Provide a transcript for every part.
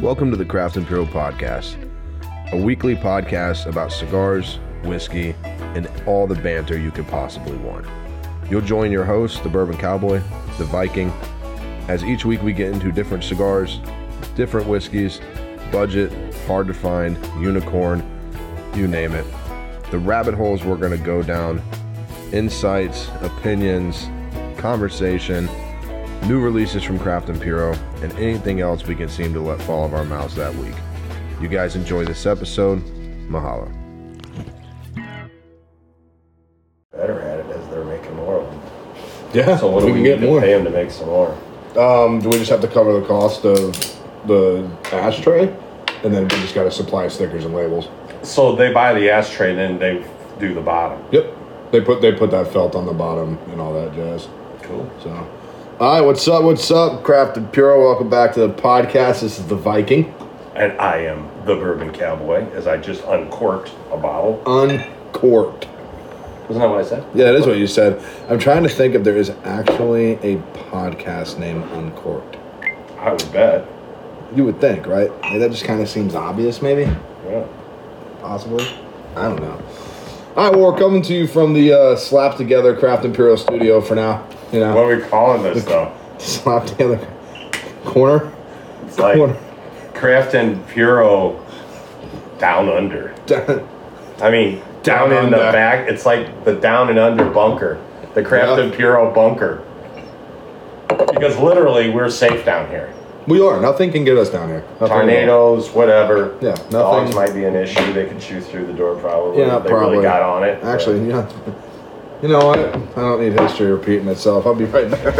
Welcome to the Craft Imperial Podcast, a weekly podcast about cigars, whiskey, and all the banter you could possibly want. You'll join your host, the Bourbon Cowboy, the Viking, as each week we get into different cigars, different whiskeys, budget, hard to find, unicorn, you name it. The rabbit holes we're going to go down, insights, opinions, conversation, new releases from Craft Imperial, and anything else we can seem to let fall of our mouths that week. You guys enjoy this episode. Mahalo. better at it as they're making more of them. Yeah, So what do we, can need get to more. pay them to make some more? Um, do we just have to cover the cost of the ashtray, and then we just got to supply stickers and labels? So they buy the ashtray, then they do the bottom. Yep, they put they put that felt on the bottom and all that jazz. Cool. So, all right, what's up? What's up, Crafted Puro? Welcome back to the podcast. This is the Viking And I am the bourbon cowboy, as I just uncorked a bottle. Uncorked. Wasn't that what I said? Yeah, that is what you said. I'm trying to think if there is actually a podcast named Uncorked. I would bet. You would think, right? Like, that just kind of seems obvious, maybe. Yeah. possibly. I don't know. All right, well, we're coming to you from the uh, Slap Together Craft Imperial Studio for now. You know, What are we calling this though? Slap Together Corner. It's like Corner. Kraft and Puro down under. I mean, down, Down in the under. back. It's like the down and under bunker, the Kraft Yeah. and Puro bunker. Because literally, we're safe down here. we are. Nothing can get us down here. Nothing Tornadoes, whatever. Yeah, Dogs nothing- might be an issue. They could chew through the door probably. Yeah, they probably. really got on it. Actually, yeah. You know what? I don't need history repeating itself. I'll be right back.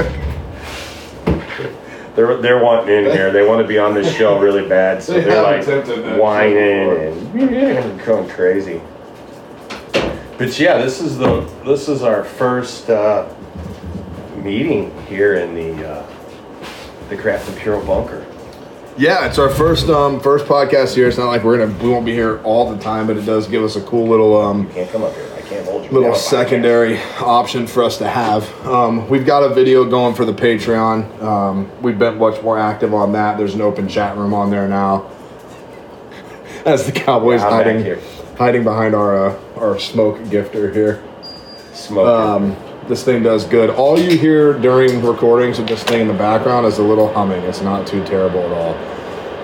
they're they're wanting in here. They want to be on this show really bad, so They they're like attempted that whining and going crazy. But yeah, this is the this is our first uh, meeting here in the uh, the Craft Pure Bunker. Yeah, it's our first um first podcast here. It's not like we're gonna we won't be here all the time, but it does give us a cool little um Can't come up here. Can't hold you. little secondary option for us to have. Um, we've got a video going for the Patreon. Um, we've been much more active on that. There's an open chat room on there now. As the Cowboys Yeah, hiding hiding behind our uh, our smoke gifter here. Smoke. Um, this thing does good. All you hear during recordings of this thing in the background is a little humming. It's not too terrible at all,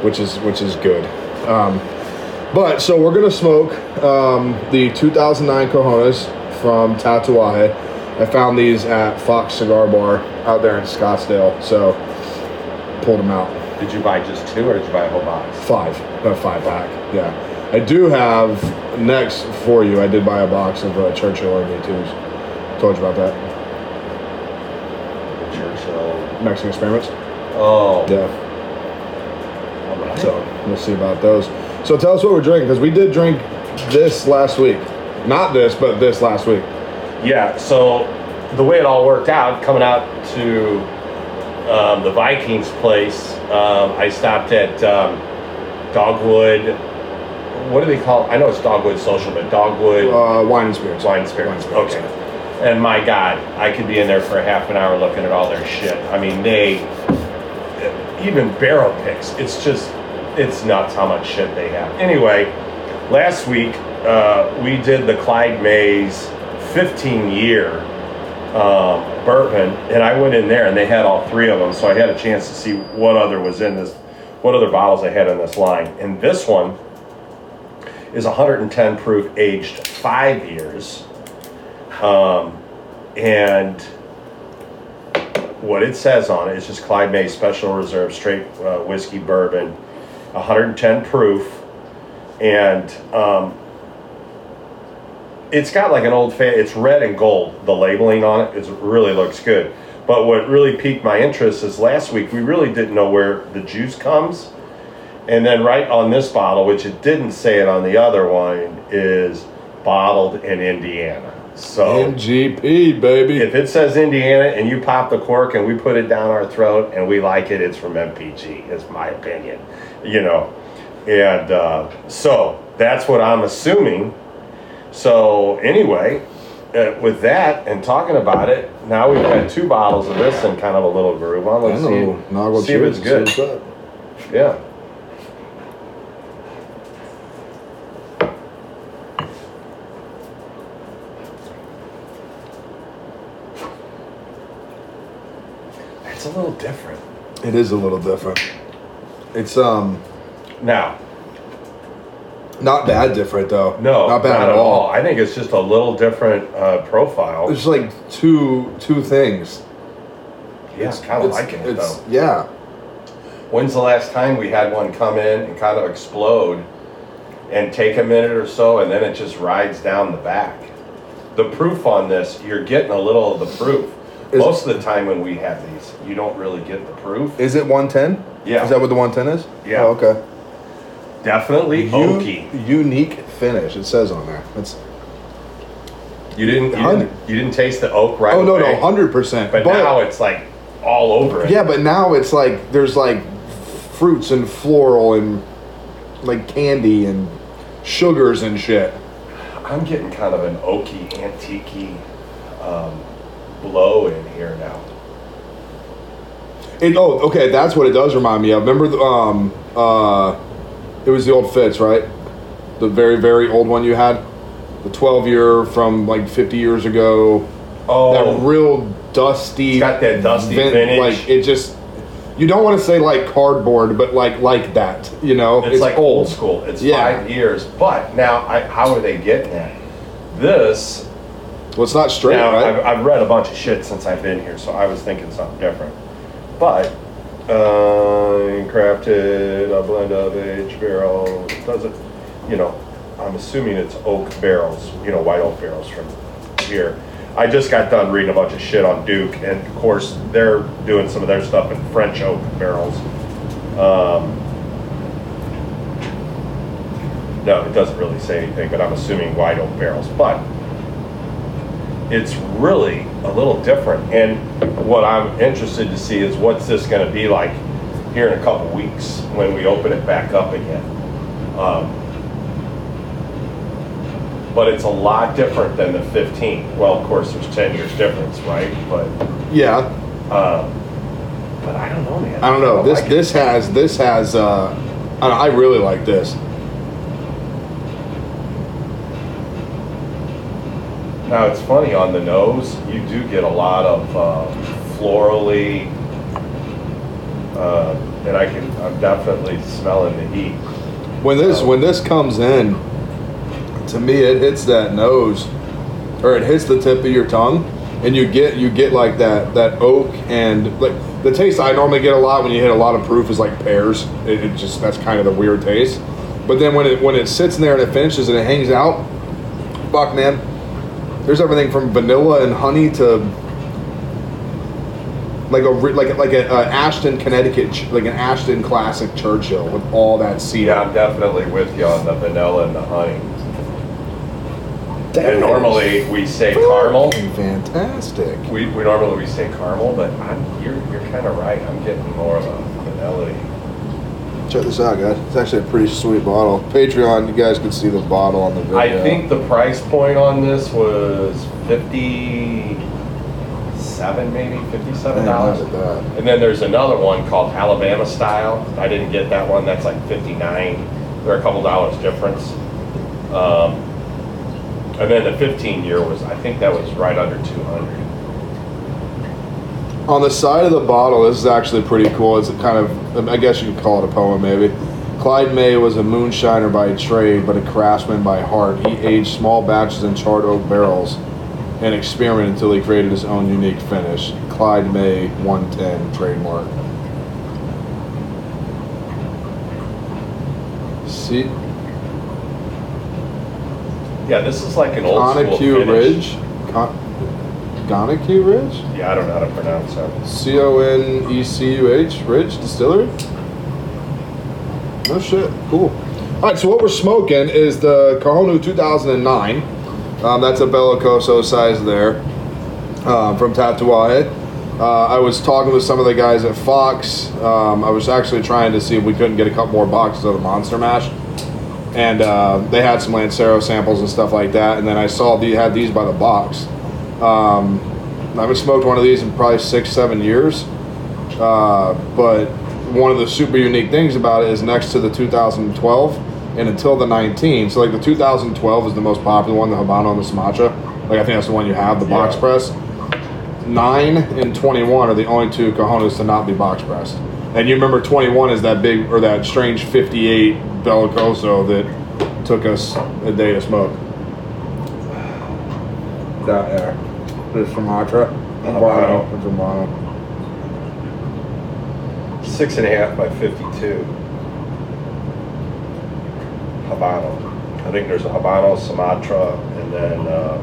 which is which is good. Um, but so we're gonna smoke um, the 2009 Cojones from Tatuaje. I found these at Fox Cigar Bar out there in Scottsdale. So pulled them out. did you buy just two, or did you buy a whole box? Five, a five pack. Yeah, I do have next for you. I did buy a box of uh, Churchill RB2s. Told you about that. The Churchill. Mexican experiments. Oh. Yeah. all right. So we'll see about those. So tell us what we're drinking because we did drink this last week. Not this, but this last week. Yeah, so the way it all worked out, coming out to um, the Vikings place, um, I stopped at um, Dogwood. What do they call? It? I know it's Dogwood Social, but Dogwood Uh, wine and spirits. Wine Spirits. Wine spirits. Okay. And my God, I could be in there for a half an hour looking at all their shit. I mean, they even barrel picks. It's just, it's nuts how much shit they have. Anyway, last week uh, we did the Clyde May's 15 year um, bourbon, and I went in there and they had all three of them, so I had a chance to see what other was in this, what other bottles they had in this line. And this one is 110 proof, aged five years. Um, and what it says on it is just Clyde May Special Reserve Straight uh, Whiskey Bourbon, 110 proof, and um, it's got like an old fa- It's red and gold. The labeling on it is really looks good. But what really piqued my interest is last week we really didn't know where the juice comes, and then right on this bottle, which it didn't say it on the other one, is bottled in Indiana. So MGP, baby. if it says Indiana and you pop the cork and we put it down our throat and we like it, it's from MPG, is my opinion you know. And uh, so that's what I'm assuming. So, anyway, uh, with that and talking about it, now we've got two bottles of this and kind of a little groove on. Let's see, no, see if it's good. Yeah. It's a little different. It is a little different. It's um Now, not bad different though. no, not bad at all. I think it's just a little different uh, profile. It's like two two things. yeah, it's, kind of liking it though. Yeah. When's the last time we had one come in and kind of explode and take a minute or so and then it just rides down the back? The proof on this, you're getting a little of the proof. Is- Most of the time when we have these, you don't really get the proof. Is it 110? Yeah. Is that what the 110 is? Yeah. Oh, okay. Definitely U- oaky. unique finish. It says on there. It's You didn't, you didn't, you didn't taste the oak right oh no away. no hundred percent. But, now it's like all over it. yeah, but now it's like there's like fruits and floral and like candy and sugars and shit. I'm getting kind of an oaky, antique um, blow in here now. It, oh, okay, that's what it does remind me of. Remember, the, um, uh, it was the old Fitz, right? The very, very old one you had, the 12 year from like 50 years ago. Oh, That real dusty. It's got that dusty vin- vintage. Like it just. You don't want to say like cardboard, but like like that. You know, it's, like old school. It's Yeah. five years. But now, I, how are they getting that? This Well, it's not straight, now, right? I've, I've read a bunch of shit since I've been here, so I was thinking something different. But uh, crafted a blend of aged barrel does it? You know, I'm assuming it's oak barrels. You know, white oak barrels from here. I just got done reading a bunch of shit on Duke, and of course they're doing some of their stuff in French oak barrels. Um, no, it doesn't really say anything, but I'm assuming white oak barrels. But it's really a little different. And what I'm interested to see is what's this going to be like here in a couple weeks when we open it back up again. Um, but it's a lot different than the 15. Well, of course, there's 10 years difference, right? But yeah, um, but I don't know, man. I don't know. This like it. this has this has. uh I, I really like this. Now it's funny on the nose, you do get a lot of uh, florally, uh, and I can I'm definitely smelling the heat. When this Oh. when this comes in, to me it hits that nose, or it hits the tip of your tongue, and you get you get like that that oak and like the taste I normally get a lot when you hit a lot of proof is like pears. It, it just that's kind of the weird taste. But then when it when it sits in there and it finishes and it hangs out, fuck man, there's everything from vanilla and honey to like a like like a, a Ashton Connecticut ch- like an Ashton classic Churchill with all that seed. Yeah, I'm definitely with you on the vanilla and the honey. That And normally we say caramel. Fantastic. We, we normally we say caramel, but I'm you're you're kind of right. I'm getting more of a vanilla. Check this out, guys. It's actually a pretty sweet bottle. Patreon, you guys can see the bottle on the video. I think the price point on this was fifty seven, maybe fifty-seven Man, dollars. look at that. And then there's another one called Alabama Style. I didn't get that one. That's like 59. They're a couple dollars difference. Um, and then the 15 year was, I think that was right under 200. On the side of the bottle, this is actually pretty cool. It's a kind of, I guess you could call it a poem, maybe. Clyde May was a moonshiner by trade, but a craftsman by heart. He aged small batches in charred oak barrels and experimented until he created his own unique finish. Clyde May 110 trademark. See, Yeah, this is like an old finish. Ridge. Con- Conaque Ridge? Yeah, I don't know how to pronounce that. C O N E C U H Ridge Distillery. No shit. Cool. All right, so what we're smoking is the Cojonu 2009. Um, that's a Bellicoso size there um, from Tatuaje. Uh, I was talking with some of the guys at Fox. Um, I was actually trying to see if we couldn't get a couple more boxes of the Monster Mash. And uh, they had some Lancero samples and stuff like that. And then I saw they had these by the box. Um, I haven't smoked one of these in probably six, seven years. Uh, but one of the super unique things about it is next to the 2012 and until the 19. So like the 2012 is the most popular one, the Habano and the Sumatra. Like I think that's the one you have, the box Yeah. press. nine and 21 are the only two cojones to not be box pressed. And you remember 21 is that big or that strange 58 Bellicoso that took us a day to smoke. That there. This Sumatra. Habano. It's Habano. Six and a half by 52. Habano. I think there's a Habano, Sumatra, and then uh,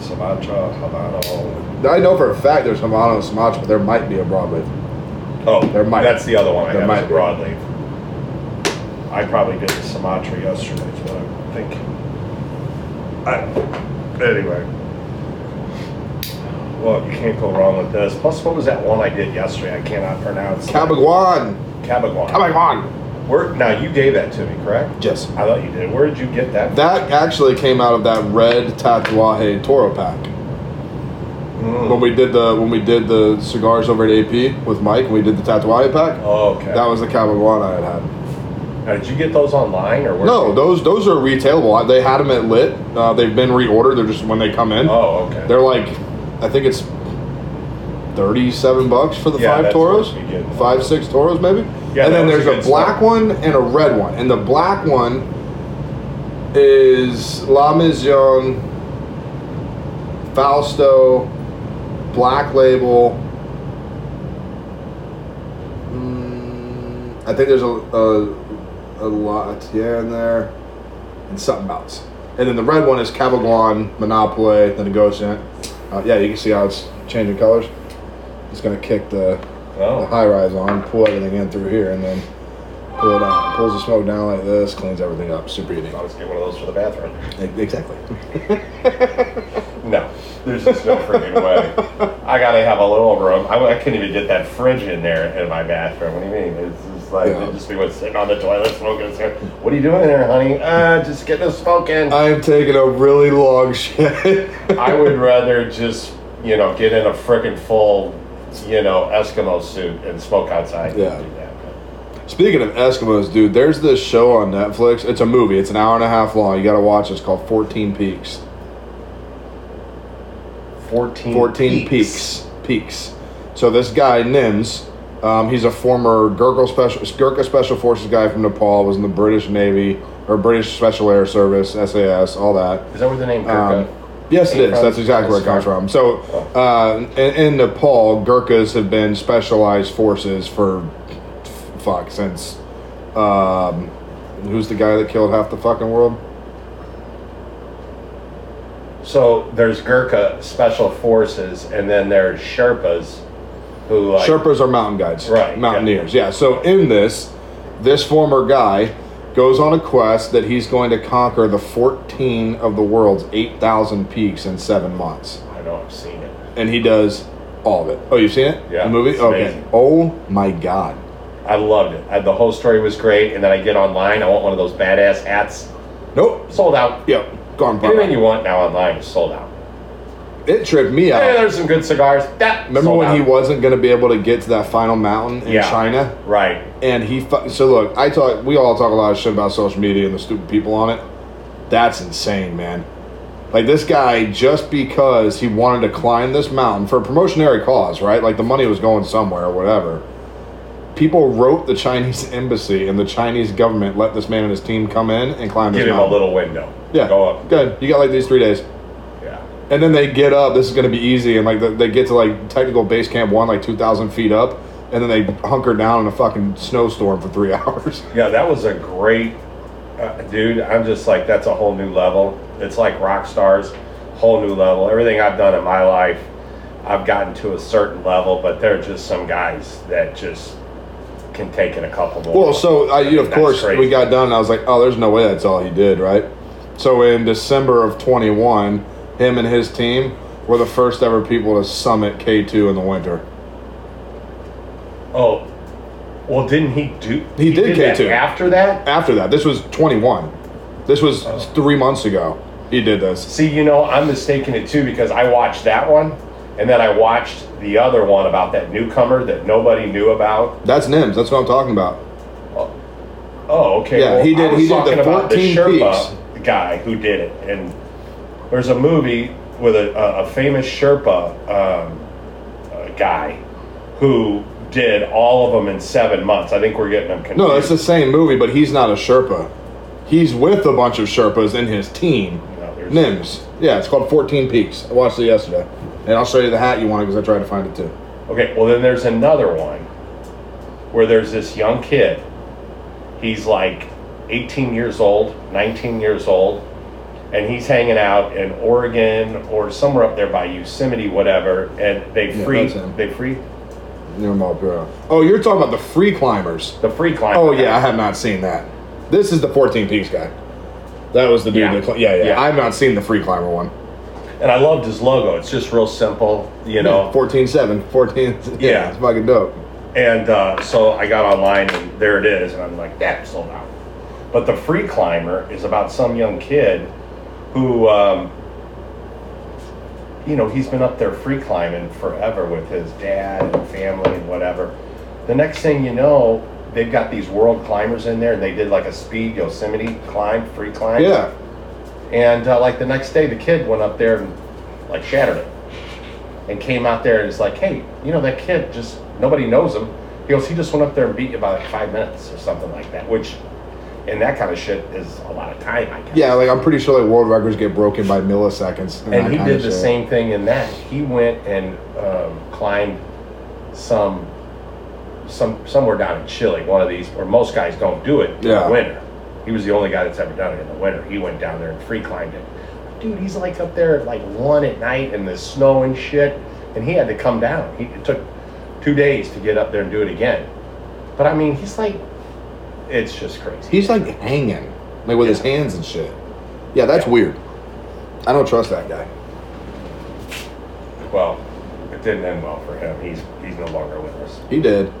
Sumatra, Habano. I know for a fact there's Habano and Sumatra, but there might be a broadleaf. Oh, There might- that's the other one I there have, might is be. broadleaf. I probably did the Sumatra yesterday, is what I think. I, anyway. Well, you can't go wrong with this. Plus, what was that one I did yesterday? I cannot pronounce. Cabaguan. Cabaguan. Cabaguan. Where, now, you gave that to me, correct? Yes. I thought you did. Where did you get that? That actually came out of that red Tatuaje Toro pack. Mm. When we did the when we did the cigars over at AP with Mike, we did the Tatuaje pack. Oh, okay. That was the Cabaguan I had had. Now, did you get those online or where? No, those those are retailable. They had them at Lit. Uh, they've been reordered. They're just when they come in. Oh, okay. They're like, I think it's thirty-seven bucks for the Yeah, five Toros, five six Toros maybe. Yeah, and then was a there's a black one and a red one, and the black one is La Mission Fausto Black Label. Mm, I think there's a, a a lot yeah in there, and something else. And then the red one is Cabaguan, Monopoly, then it goes in. Uh, yeah, you can see how it's changing colors. It's gonna kick the, the Oh, high rise on, pull everything in through here, and then pull it out. Pulls the smoke down like this, cleans everything up. Super easy. I'll just get one of those for the bathroom. Exactly. No, there's just no freaking way. I gotta have a little room. I, I couldn't even get that fridge in there in my bathroom. What do you mean? It's like Yeah. just be what's sitting on the toilet smoking. What are you doing in there, honey? Uh, just getting a smoke in. I'm taking a really long shit. I would rather just you know get in a freaking full you know Eskimo suit and smoke outside. Yeah. Do that. Speaking of Eskimos, dude, there's this show on Netflix. It's a movie. It's an hour and a half long. You got to watch. it. It's called 14 Peaks. 14, 14 peaks. peaks. So this guy Nims, um, he's a former Gurkha special Gurkha Special Forces guy from Nepal. Was in the British Navy or British Special Air Service, SAS, all that. Is that where the name Um, Gurkha? yes, it is. That's exactly where it comes from. So, uh, in, in Nepal, Gurkhas have been specialized forces for fuck since. Um, who's the guy that killed half the fucking world? So there's Gurkha Special Forces, and then there's Sherpas, who like Sherpas are mountain guides, Right, Mountaineers. Yeah. So in this, this former guy goes on a quest that he's going to conquer the 14 of the world's 8,000 peaks in seven months, I know I've seen it. and he does all of it. Oh, you've seen it? Yeah, The movie. okay. amazing. Oh my god. I loved it. I, the whole story was great, and then I get online. I want one of those badass hats. Nope. Sold out. Yep. Gone. Anything you want now online is sold out. It tripped me Yeah, out. there's some good cigars. That Remember when out. he wasn't going to be able to get to that final mountain in Yeah. China? right? And he fu- so look, I talk. We all talk a lot of shit about social media and the stupid people on it. That's insane, man. Like this guy, just because he wanted to climb this mountain for a promotionary cause, right? Like the money was going somewhere or whatever. People wrote the Chinese embassy, and the Chinese government let this man and his team come in and climb this Give him a little window. yeah, Go up. Good. You got like these three days. And then they get up. This is going to be easy, and like the, they get to like technical base camp one, like two thousand feet up, and then they hunker down in a fucking snowstorm for three hours. Yeah, that was a great, uh, dude. I'm just like, that's a whole new level. It's like rock stars, whole new level. Everything I've done in my life, I've gotten to a certain level, but there are just some guys that just can take it a couple more. Well, so I, you, of course crazy. we got done. And I was like, oh, there's no way that's all he did, right? So in December of 21, him and his team were the first ever people to summit K2 in the winter. Oh, well, didn't he do? He did that K2. after that. After that, this was 21. This was oh. three months ago. He did this. See, you know, I'm mistaking it too because I watched that one, and then I watched the other one about that newcomer that nobody knew about. That's NIMS. That's what I'm talking about. Oh, okay. Yeah, well, he did- he did the talking about the Sherpa peaks. guy who did it, and there's a movie with a, a, a famous Sherpa um, uh, guy who did all of them in seven months. I think we're getting them confused. No, it's the same movie, but he's not a Sherpa. He's with a bunch of Sherpas in his team. No, Nims. Yeah, it's called 14 Peaks. I watched it yesterday. And I'll show you the hat you wanted because I tried to find it too. Okay, well then there's another one where there's this young kid. He's like 18 years old, 19 years old, and he's hanging out in Oregon or somewhere up there by Yosemite, whatever. And they Yeah, free, that's him. they free Nirmal Purja. Oh, you're talking about the free climbers. the free climb. Oh, yeah, I have not seen that. This is the 14 Peaks guy. That was the dude Yeah. that. Yeah, yeah, Yeah. I've not seen the free climber one. And I loved his logo. It's just real simple, you know. 14 7. 14. Yeah, Yeah. it's fucking dope. And uh, so I got online and there it is, and I'm like, that sold out. But the free climber is about some young kid who, um, you know, he's been up there free climbing forever with his dad and family and whatever. The next thing you know, they've got these world climbers in there, and they did like a speed Yosemite climb, free climb. Yeah. And uh, like the next day, the kid went up there and like shattered it, and came out there and it's like, hey, you know that kid just nobody knows him. He goes, he just went up there and beat you by like five minutes or something like that, which, in that kind of shit is a lot of time, I guess. Yeah, like I'm pretty sure like world records get broken by milliseconds. that And he did the shit. same thing in that. He went and um, climbed some some somewhere down in Chile, one of these where most guys don't do it in Yeah. the winter. He was the only guy that's ever done it in the winter. He went down there and free climbed it. Dude, he's like up there at like one at night in the snow and shit, and he had to come down. He it took two days to get up there and do it again. But I mean, he's like, it's just crazy. He's like hanging, like with his hands and shit. Yeah, that's weird. I don't trust that guy. Well, it didn't end well for him. He's he's no longer with us. He did.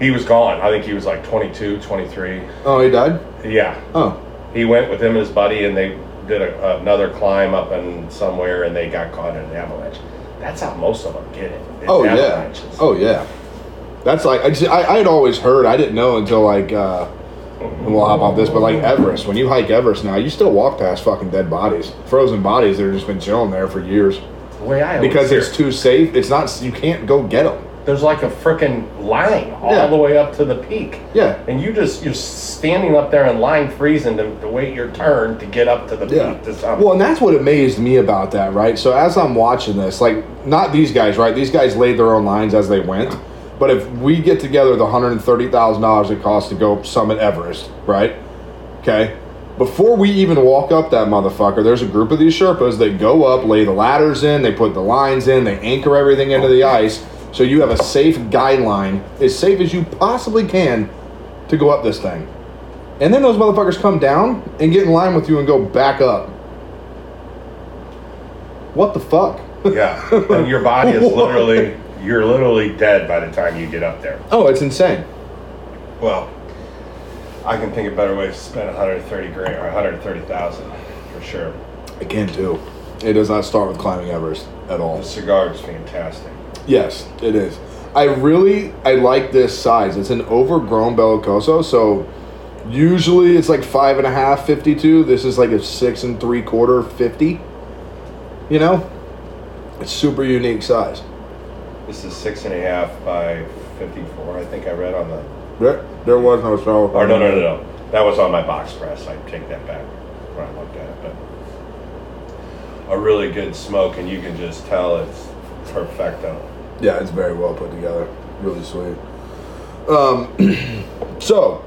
He was gone. I think he was like 22, 23. Oh, he died. Yeah, Oh, he went with him and his buddy, and they did a, another climb up in somewhere, and they got caught in an avalanche. That's how most of them get it. Oh, oh yeah. Oh yeah. That's like I, just, I I had always heard. I didn't know until like uh, and we'll hop off this, but like Everest. When you hike Everest now, you still walk past fucking dead bodies, frozen bodies that have just been chilling there for years The way I always because hear it's too safe. It's not. You can't go get them. there's like a freaking line all Yeah. the way up to the peak. Yeah. And you just you're standing up there in line freezing to, to wait your turn to get up to the peak to something. Well, and that's what amazed me about that, right? So as I'm watching this, like not these guys, right? These guys laid their own lines as they went. But if we get together the hundred and thirty thousand dollars it costs to go summit Everest, right? Okay. Before we even walk up that motherfucker, there's a group of these Sherpas that go up, lay the ladders in, they put the lines in, they anchor everything into the ice, so you have a safe guideline, as safe as you possibly can, to go up this thing. And then those motherfuckers come down and get in line with you and go back up. What the fuck? yeah. And your body is literally you're literally dead by the time you get up there. Oh, it's insane. Well, I can think of better ways to spend 130 grand or 130,000 for sure. I can too. It does not start with climbing Everest at all. The cigar is fantastic. Yes, it is. I really I like this size. It's an overgrown Bellicoso, so usually it's like five and a half, 52. This is like a six and three quarter, 50. You know? It's super unique size. This is six and a half by 54. I think I read on the. There, there was no show. Or no, no, no, no. That was on my box press. I take that back when I looked at it. But a really good smoke, and you can just tell it's perfecto. Yeah, it's very well put together. Really sweet. Um, so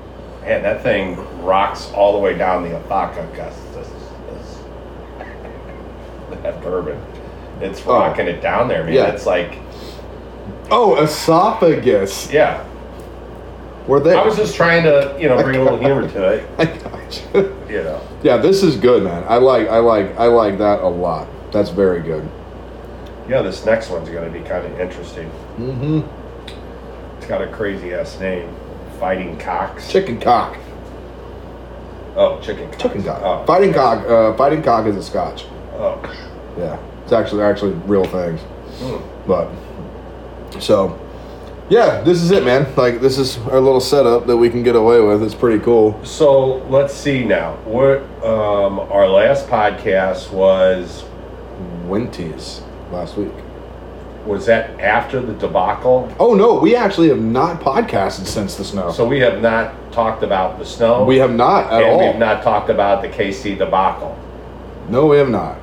Man, that thing rocks all the way down the. This, this, that bourbon. It's Oh. rocking it down there, man. Yeah. It's like, Oh, esophagus. yeah. We're. I was just trying to, you know, bring a little humor to it. I got you. You know. yeah, this is good, man. I like, I like, I like that a lot. That's very good. Yeah, this next one's going to be kind of interesting. Mm-hmm. It's got a crazy ass name. Fighting Cocks. Chicken cock. oh, Chicken. Chicken cock. Oh, Fighting cock. Uh, fighting cock is a Scotch. Oh. Yeah, it's actually actually real things. Hmm. But so, yeah, this is it, man. Like this is our little setup that we can get away with. It's pretty cool. So let's see now. What um, our last podcast was Winties last week. Was that after the debacle? Oh no, we actually have not podcasted since the snow. So we have not talked about the snow. we have not at and all. we've not talked about the KC debacle. no, we have not.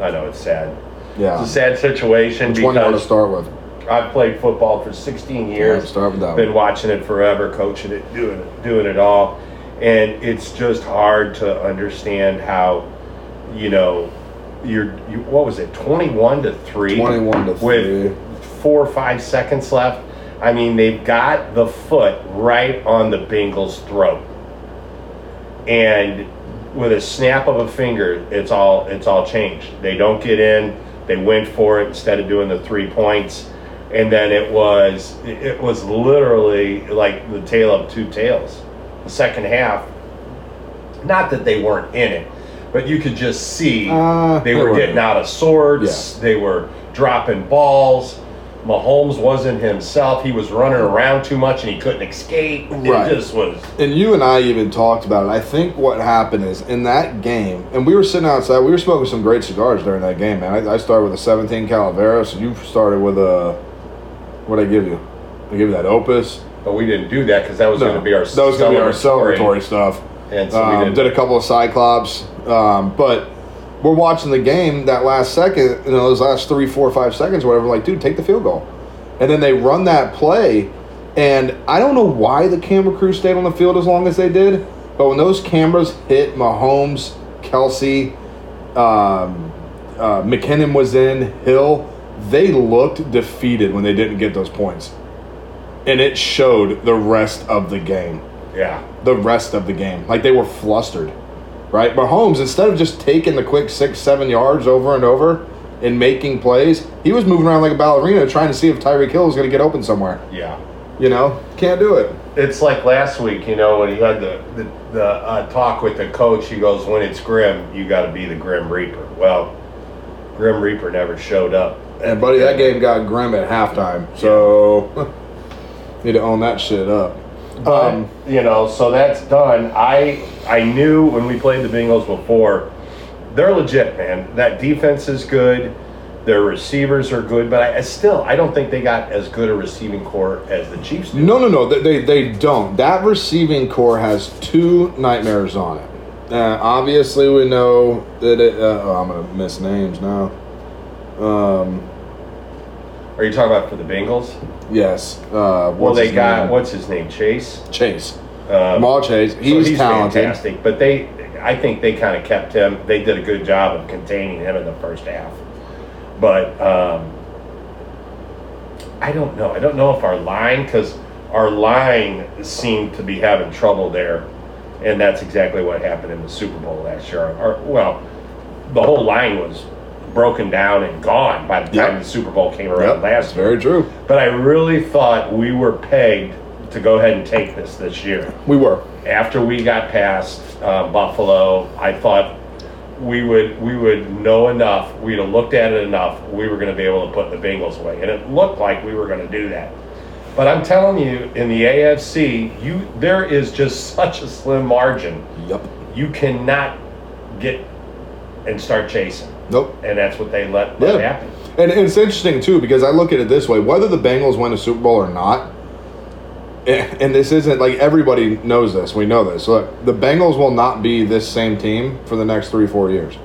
I know it's sad. Yeah. It's a sad situation Which one do you want to start with? I've played football for 16 Yeah, years. start with that been watching it forever, coaching it, doing it, doing it all, and it's just hard to understand how, you know, you're you, what was it, twenty-one to three, 21 to with four or five seconds left. I mean, they've got the foot right on the Bengals' throat, and with a snap of a finger, it's all it's all changed. They don't get in. They went for it instead of doing the three points, and then it was it was literally like the tale of two tales. The second half, not that they weren't in it, but you could just see Uh, they they were were. getting out of sorts. They were dropping balls. Mahomes wasn't himself. He was running around too much and he couldn't escape. Right. It just was. And you and I even talked about it. I think what happened is in that game, and we were sitting outside. We were smoking some great cigars during that game, man. I, I started with a 17 Calaveras. And you started with a what did I give you? I give you that Opus. But we didn't do that because that was going to be our that was going to be our celebratory stuff. And so we Um, didn't. did a couple of Cyclops, um, but we're watching the game that last second, you know, those last three, four, five seconds, whatever. Like, dude, take the field goal, and then they run that play, and I don't know why the camera crew stayed on the field as long as they did, but when those cameras hit Mahomes, Kelce, um, uh, McKinnon was in, Hill, they looked defeated when they didn't get those points, and it showed the rest of the game yeah. the rest of the game. Like they were flustered, right? Mahomes, instead of just taking the quick six, seven yards over and over and making plays, he was moving around like a ballerina trying to see if Tyreek Hill was going to get open somewhere. Yeah. You know, can't do it. It's like last week, you know, when he had the the, the uh, talk with the coach. He goes, "When it's grim, you got to be the Grim Reaper." Well, Grim Reaper never showed up. And buddy, that game got grim at halftime, so need to own that shit up. But Um, you know, so that's done. I I knew when we played the Bengals before, they're legit, man. That defense is good. Their receivers are good, but I, I still I don't think they got as good a receiving corps as the Chiefs do. No, no, no. They, they, they don't. That receiving corps has two nightmares on it. Uh, obviously, we know that it. Uh, oh, I'm gonna miss names now. Um, Are you talking about for the Bengals? yes. Uh, Well, they got name? what's his name, Chase. Chase. Um, Jamal Chase. so He's, talented. fantastic, but they I think they kind of kept him. They did a good job of containing him in the first half, but. Um, I don't know. I don't know if our line, because our line seemed to be having trouble there, and that's exactly what happened in the Super Bowl last year. Our, well, the whole line was broken down and gone by the time Yep. the Super Bowl came around Yep, last year. very true. But I really thought we were pegged to go ahead and take this this year. We were. After we got past uh, Buffalo, I thought we would we would know enough. We'd have looked at it enough. We were going to be able to put the Bengals away, and it looked like we were going to do that. But I'm telling you, in the AFC, you there is just such a slim margin. Yep. You cannot get and start chasing, Nope. and that's what they let, Yeah. happen. And it's interesting too because I look at it this way: whether the Bengals win a Super Bowl or not, and this isn't like everybody knows this. We know this. Look, the Bengals will not be this same team for the next three, four years.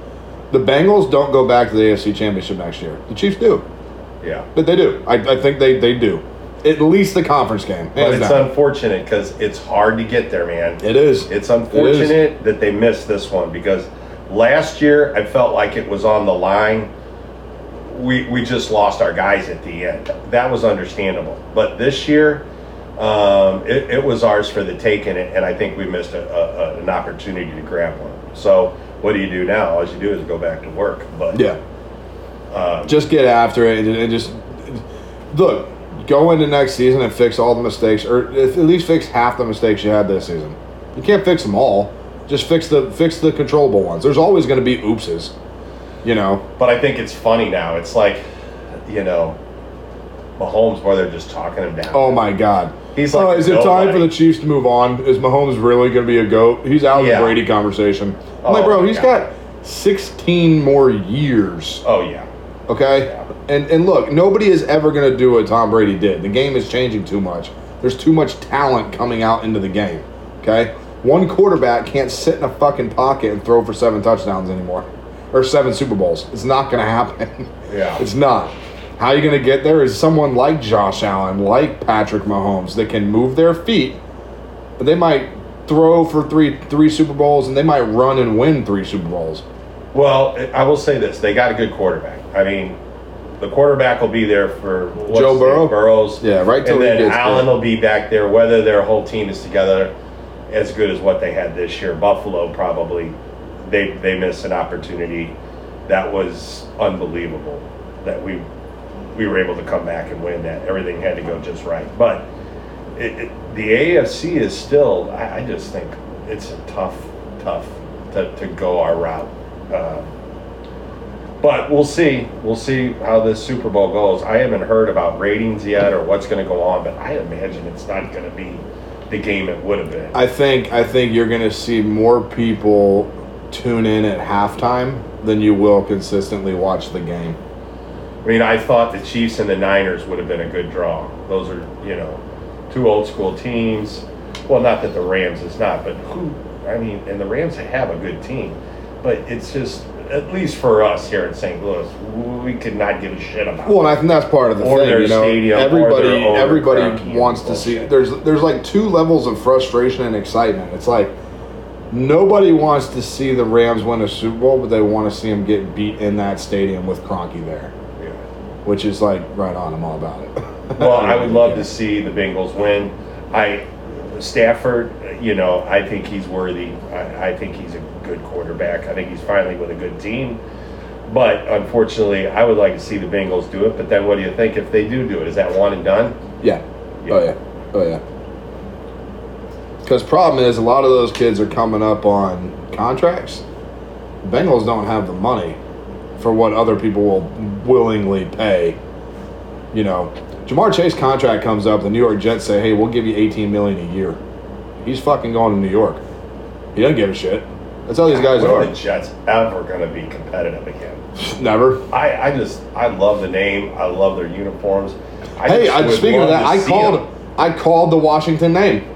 The Bengals don't go back to the AFC Championship next year. The Chiefs do, Yeah. but they do. I, I think they they do. At least the conference game. But it's down. unfortunate because it's hard to get there, man. It is. It's unfortunate that they missed this one because last year I felt like it was on the line. We we just lost our guys at the end. That was understandable. But this year, um, it, it was ours for the taking, and I think we missed a, a, a- an opportunity to grab one. So what do you do now? All you do is go back to work. But Yeah. um, just get after it and, and just look go into next season and fix all the mistakes or at least fix half the mistakes you had this season you can't fix them all just fix the fix the controllable ones there's always going to be oopses you know But I think it's funny now. It's like, you know, Mahomes, where they're just talking him down. oh my god He's like Uh, is it time for the chiefs to move on is mahomes really going to be a goat he's out of Yeah. the brady conversation i'm Oh like bro he's God. got 16 more years Oh yeah, Okay, Yeah. and and look, nobody is ever going to do what Tom Brady did. The game is changing too much. There's too much talent coming out into the game. Okay, one quarterback can't sit in a fucking pocket and throw for seven touchdowns anymore, or seven Super Bowls. It's not going to happen. Yeah. it's not. How you going to get there is someone like Josh Allen, like Patrick Mahomes, that can move their feet. But they might throw for three three Super Bowls, and they might run and win three Super Bowls. Well, I will say this: they got a good quarterback. I mean, the quarterback will be there for what's Joe Burrow? Burrows. Yeah, right And he then Allen there. will be back there. Whether their whole team is together, as good as what they had this year, Buffalo probably they they missed an opportunity that was unbelievable. That we we were able to come back and win that. Everything had to go just right, but. It, it, the AFC is still. I, I just think it's a tough, tough to, to go our route. Um, but we'll see. We'll see how this Super Bowl goes. I haven't heard about ratings yet or what's going to go on, but I imagine it's not going to be the game it would have been. I think I think you're going to see more people tune in at halftime than you will consistently watch the game. I mean, I thought the Chiefs and the Niners would have been a good draw. Those are, you know, two old school teams. Well, not that the Rams is not, but who? I mean, and the Rams have a good team, but it's just at least for us here in St. Louis, we could not give a shit about. Well, and I think that's part of the Or thing. their You know, everybody everybody wants to see. There's there's like two levels of frustration and excitement. It's like nobody wants to see the Rams win a Super Bowl, but they want to see them get beat in that stadium with Kroenke there, Yeah. which is like right on. I'm all about it. Well, I would love to see the Bengals win. I Stafford, you know, I think he's worthy. I, I think he's a good quarterback. I think he's finally with a good team. But unfortunately, I would like to see the Bengals do it. But then, what do you think if they do do it? Is that one and done? Yeah. Oh yeah. Oh yeah. Because problem is, a lot of those kids are coming up on contracts. Bengals don't have the money for what other people will willingly pay. You know, Ja'Marr Chase contract comes up. The New York Jets say, "Hey, we'll give you 18 million a year." He's fucking going to New York. He doesn't give a shit. That's how these guys are. are the Jets ever going to be competitive again? Never. I, I just I love the name. I love their uniforms. I Hey, I, speaking of that, I called. them. I called the Washington name.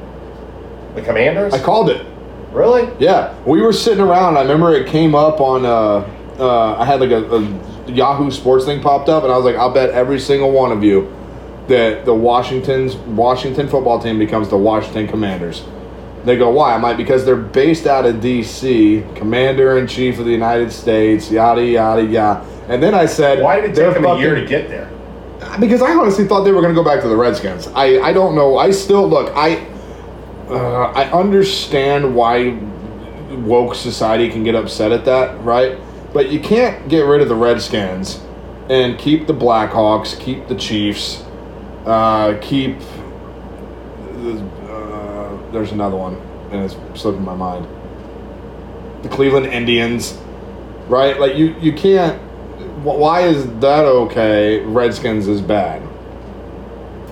the Commanders. I called it. really? Yeah, we were sitting around. I remember it came up on. Uh, uh, I had like a, a Yahoo Sports thing popped up, and I was like, "I'll bet every single one of you that the Washington's Washington football team becomes the Washington Commanders." They go, "Why?" I'm like, "Because they're based out of D.C., Commander in Chief of the United States, yada yada yada." And then I said, Why did it take them a year to get there? because I honestly thought they were going to go back to the Redskins. I, I don't know. I still look. I uh, I understand why woke society can get upset at that, right? But you can't get rid of the Redskins and keep the Blackhawks, keep the Chiefs, uh, keep. Uh, there's another one, and it's slipping my mind. The Cleveland Indians, right? Like you, you can't. Why is that okay? Redskins is bad.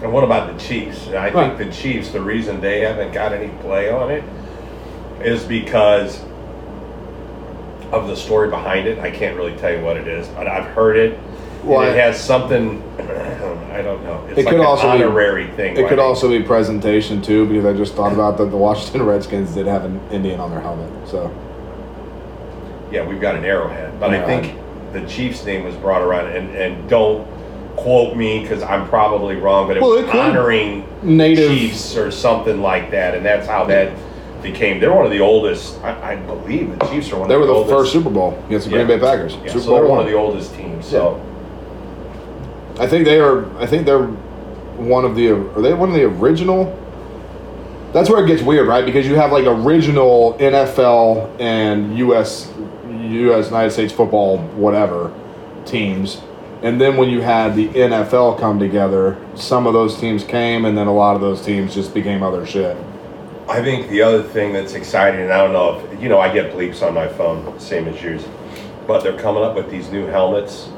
And what about the Chiefs? I Right. think the Chiefs, the reason they haven't got any play on it is because of the story behind it. I can't really tell you what it is, but I've heard it. Well, and it I- has something, I don't know. It's It like could an also be- honorary thing. It like- could also be presentation too, because I just thought about that the Washington Redskins did have an Indian on their helmet. So Yeah, we've got an arrowhead. But I think the Chiefs name was brought around, and, and don't quote me because I'm probably wrong, but it Well, was it could. honoring native. Chiefs or something like that, and that's how that became. They're one of the oldest. I, I believe the Chiefs are one They of were the, the oldest. first Super Bowl against the Green Yeah. Bay Packers. Yeah, Super so they're Bowl one one. of the oldest teams. So I think they are. I think they're one of the. Are they one of the original? That's where it gets weird, right? Because you have like original NFL and U.S. U.S. United States football whatever teams, and then when you had the NFL come together, some of those teams came, and then a lot of those teams just became other shit. I think the other thing that's exciting, and I don't know if you know, I get bleeps on my phone, same as yours, but they're coming up with these new helmets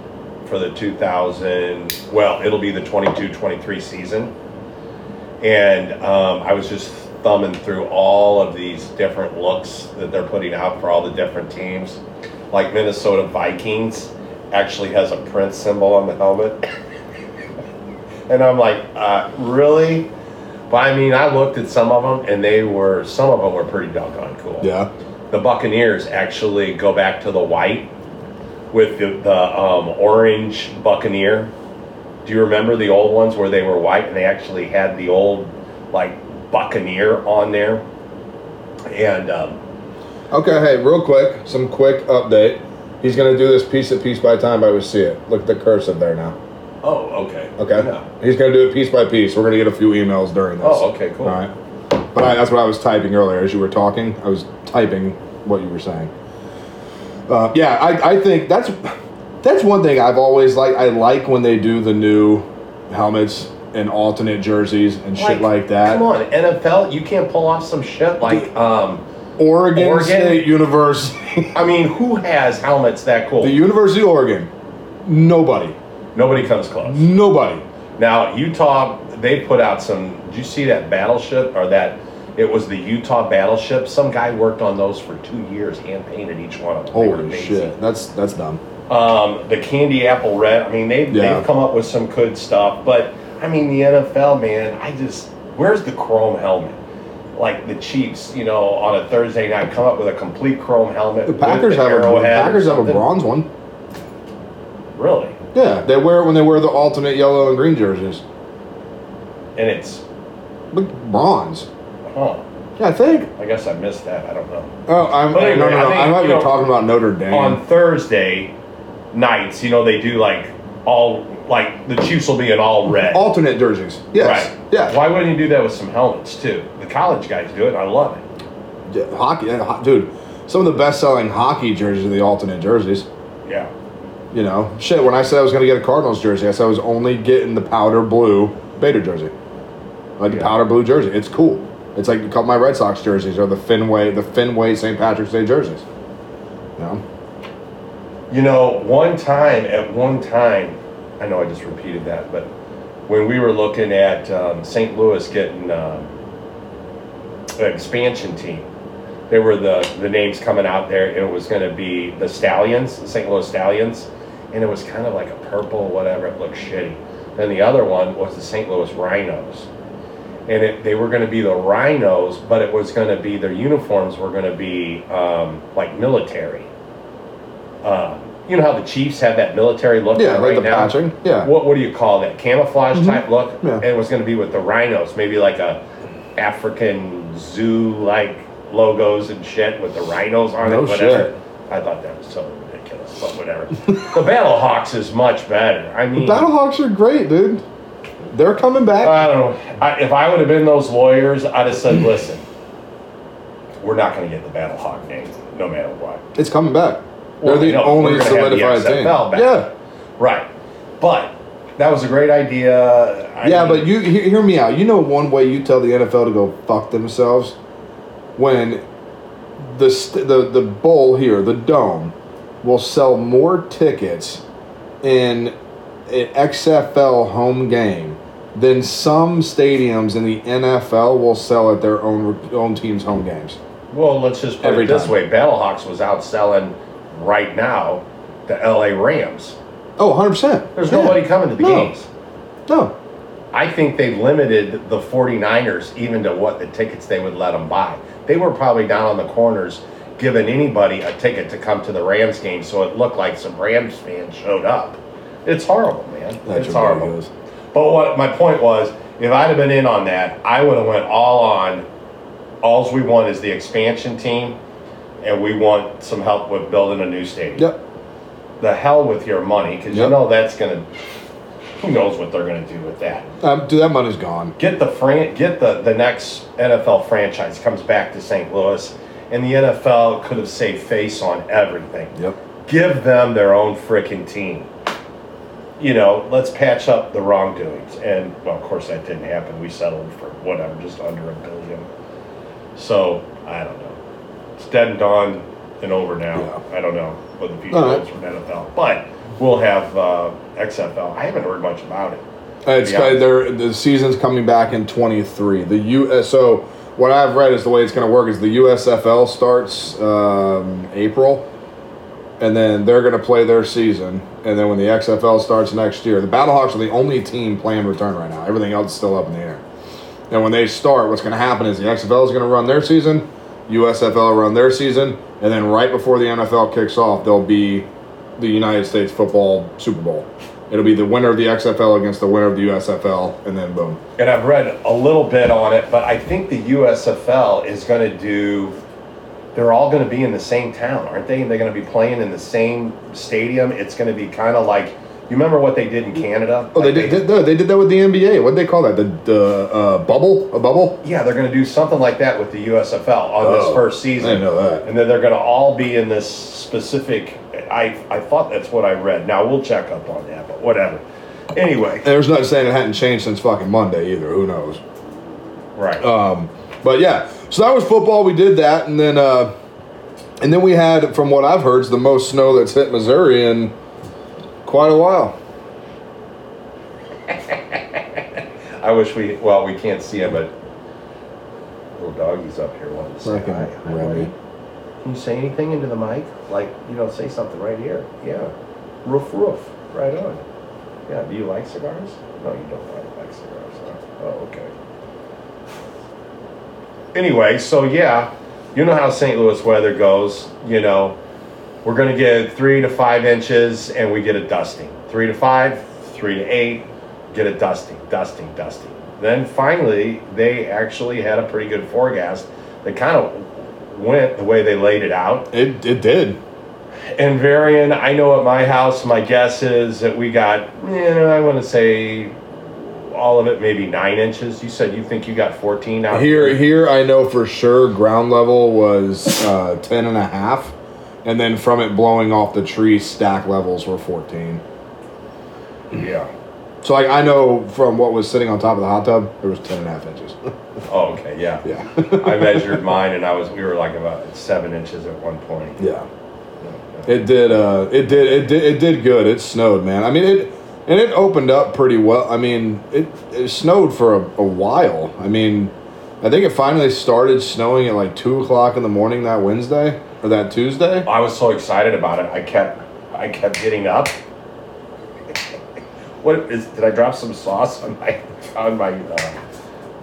for the 2000. Well, it'll be the 22-23 season, and um, I was just thumbing through all of these different looks that they're putting out for all the different teams, like Minnesota Vikings. actually has a Prince symbol on the helmet. and I'm like, uh, really? But I mean, I looked at some of them, and they were some of them were pretty doggone cool. Yeah. The Buccaneers actually go back to the white with the, the um, orange Buccaneer. Do you remember the old ones where they were white and they actually had the old like Buccaneer on there? And um, Okay, hey, real quick, some quick update. He's gonna do this piece at piece by time by we see it. Look at the cursive there now. oh, okay, Okay. Yeah. He's gonna do it piece by piece. We're gonna get a few emails during this. Oh, okay, cool. All right. But I, that's what I was typing earlier as you were talking. I was typing what you were saying. Uh, yeah, I, I think that's that's one thing I've always like. I like when they do the new helmets and alternate jerseys and shit like that. Come on, NFL, you can't pull off some shit like um. Oregon, Oregon? State University, I mean, who has helmets that cool? the University of Oregon. Nobody, Nobody comes close. nobody. Now Utah, they put out some. Did you see that battleship or that? It was the Utah battleship. Some guy worked on those for two years, hand painted each one of them. They were Holy amazing. shit, that's that's dumb. Um, the candy apple red. I mean, they Yeah. they've come up with some good stuff, but I mean, the NFL, man. I just where's the chrome helmet? Like the Chiefs, you know, on a Thursday night, come up with a complete chrome helmet. The with Packers the have a arrowhead or Packers have a something. bronze one. Really, Yeah, they wear it when they wear the alternate yellow and green jerseys. and it's But bronze. Huh. Yeah, I think. I guess I missed that. I don't know. Oh, I'm But anyway, no, no, I no. think, I might you be know, talking about Notre Dame. on Thursday nights, you know, they do like all like the Chiefs will be in all red. alternate jerseys. Yes. Right. Yeah. Why wouldn't you do that with some helmets too? The college guys do it. I love it. Yeah, hockey, yeah, ho- dude. Some of the best-selling hockey jerseys are the alternate jerseys. Yeah. You know, shit. When I said I was going to get a Cardinals jersey, I said I was only getting the powder blue Bader jersey, like the Yeah. powder blue jersey. It's cool. It's like a couple of my Red Sox jerseys or the Fenway, the Fenway St. Patrick's Day jerseys. You know, You know, one time at one time, I know I just repeated that, but when we were looking at um, St. Louis getting um, an expansion team, there were the the names coming out there, it was going to be the Stallions, the St. Louis Stallions, and it was kind of like a purple, whatever. It looked shitty. Then the other one was the St. Louis Rhinos, and it, they were going to be the Rhinos, but it was going to be their uniforms were going to be um, like military. Um, you know how the Chiefs have that military look yeah, like right the now? patching. Yeah. What what do you call that? Camouflage type look? Yeah. And it was going to be with the rhinos, maybe like a African zoo like logos and shit with the rhinos on No it, whatever. shit. I thought that was so ridiculous, but whatever. the Battle Hawks is much better. I mean, the Battlehawks are great, dude. They're coming back. I don't know. I, if I would have been those lawyers, I'd have said, listen, we're not going to get the Battle Hawk name, no matter what. it's coming back. Well, They're the no, only have the solidified team. Back. Yeah. Right. But that was a great idea. I yeah, mean- but you he- hear me out. You know one way you tell the NFL to go fuck themselves when the st- the the bowl here, the dome, will sell more tickets in an XFL home game than some stadiums in the NFL will sell at their own own team's home games. Well, let's just put Every it this time. way: Battlehawks was outselling right now the LA Rams. Oh, 100%. There's Yeah. nobody coming to the No. games. No. I think they limited the 49ers even to what the tickets they would let them buy. They were probably down on the corners giving anybody a ticket to come to the Rams game, so it looked like some Rams fans showed up. It's horrible, man. That's it's horrible. But what my point was, if I'd have been in on that, I would have went all on. Alls we want is the expansion team, and we want some help with building a new stadium. Yep. The hell with your money, because you know that's gonna. Who knows what they're gonna do with that? Um, dude, that money's gone. Get the fran- get the the next NFL franchise comes back to St. Louis, and the NFL could have saved face on everything. Yep. Give them their own freaking team. You know, let's patch up the wrongdoings. And well, of course, that didn't happen. We settled for whatever, just under a billion. So I don't know. It's dead and done and over now. Yeah. I don't know what the future All right. holds from NFL, but we'll have uh, XFL. I haven't heard much about it. Uh, It's kind of, the season's coming back in 23. The U uh, so what I've read is the way it's going to work is the USFL starts um, April, and then they're going to play their season. And then when the XFL starts next year, the Battlehawks are the only team playing return right now. Everything else is still up in the air. And when they start, what's going to happen is the XFL is going to run their season, USFL run their season, and then right before the NFL kicks off, there'll be the United States Football Super Bowl. It'll be the winner of the XFL against the winner of the USFL, and then boom. And I've read a little bit on it, but I think the USFL is going to do. They're all going to be in the same town, aren't they? And they're going to be playing in the same stadium. It's going to be kind of like you remember what they did in Canada? Oh, they Like did, did that. They did that with the NBA. What did they call that? The the uh, bubble? A bubble? Yeah, they're going to do something like that with the USFL on this Oh, first season. I didn't know that. And then they're going to all be in this specific. I I thought that's what I read. Now we'll check up on that, but whatever. Anyway, there's nothing saying it hadn't changed since fucking Monday either. Who knows? right. Um, but yeah, so that was football. We did that, and then uh, and then we had, from what I've heard, the most snow that's hit Missouri in quite a while. I wish we. Well, we can't see him, but little doggies up here wanting to say Fucking hi. Hi, buddy. Can you say anything into the mic? Like you know, say something right here. Yeah, roof, roof, right on. Yeah. Do you like cigars? No, you don't like, like cigars. Huh? Oh, okay. Anyway, so yeah, you know how St. Louis weather goes. You know, we're gonna get three to five inches, and we get a dusting. Three to five, three to eight, get a dusting, dusting, dusting. Then finally, they actually had a pretty good forecast. They kind of went the way they laid it out. It it did. And Varian, I know at my house, my guess is that we got, you know, I want to say all of it maybe nine inches. You said you think you got 14 out Here here I know for sure ground level was uh, 10 and a half, and then from it blowing off the tree, stack levels were 14. Yeah. So like I know from what was sitting on top of the hot tub, it was 10 and a half inches. Oh, okay. Yeah. yeah. I measured mine and I was, we were like about seven inches at one point. yeah. It did. Uh, it did. It did. It did good. It snowed, man. I mean, it and it opened up pretty well. I mean, it, it snowed for a, a while. I mean, I think it finally started snowing at like two o'clock in the morning that Wednesday or that Tuesday. I was so excited about it. I kept, I kept getting up. What is? Did I drop some sauce on my on my uh,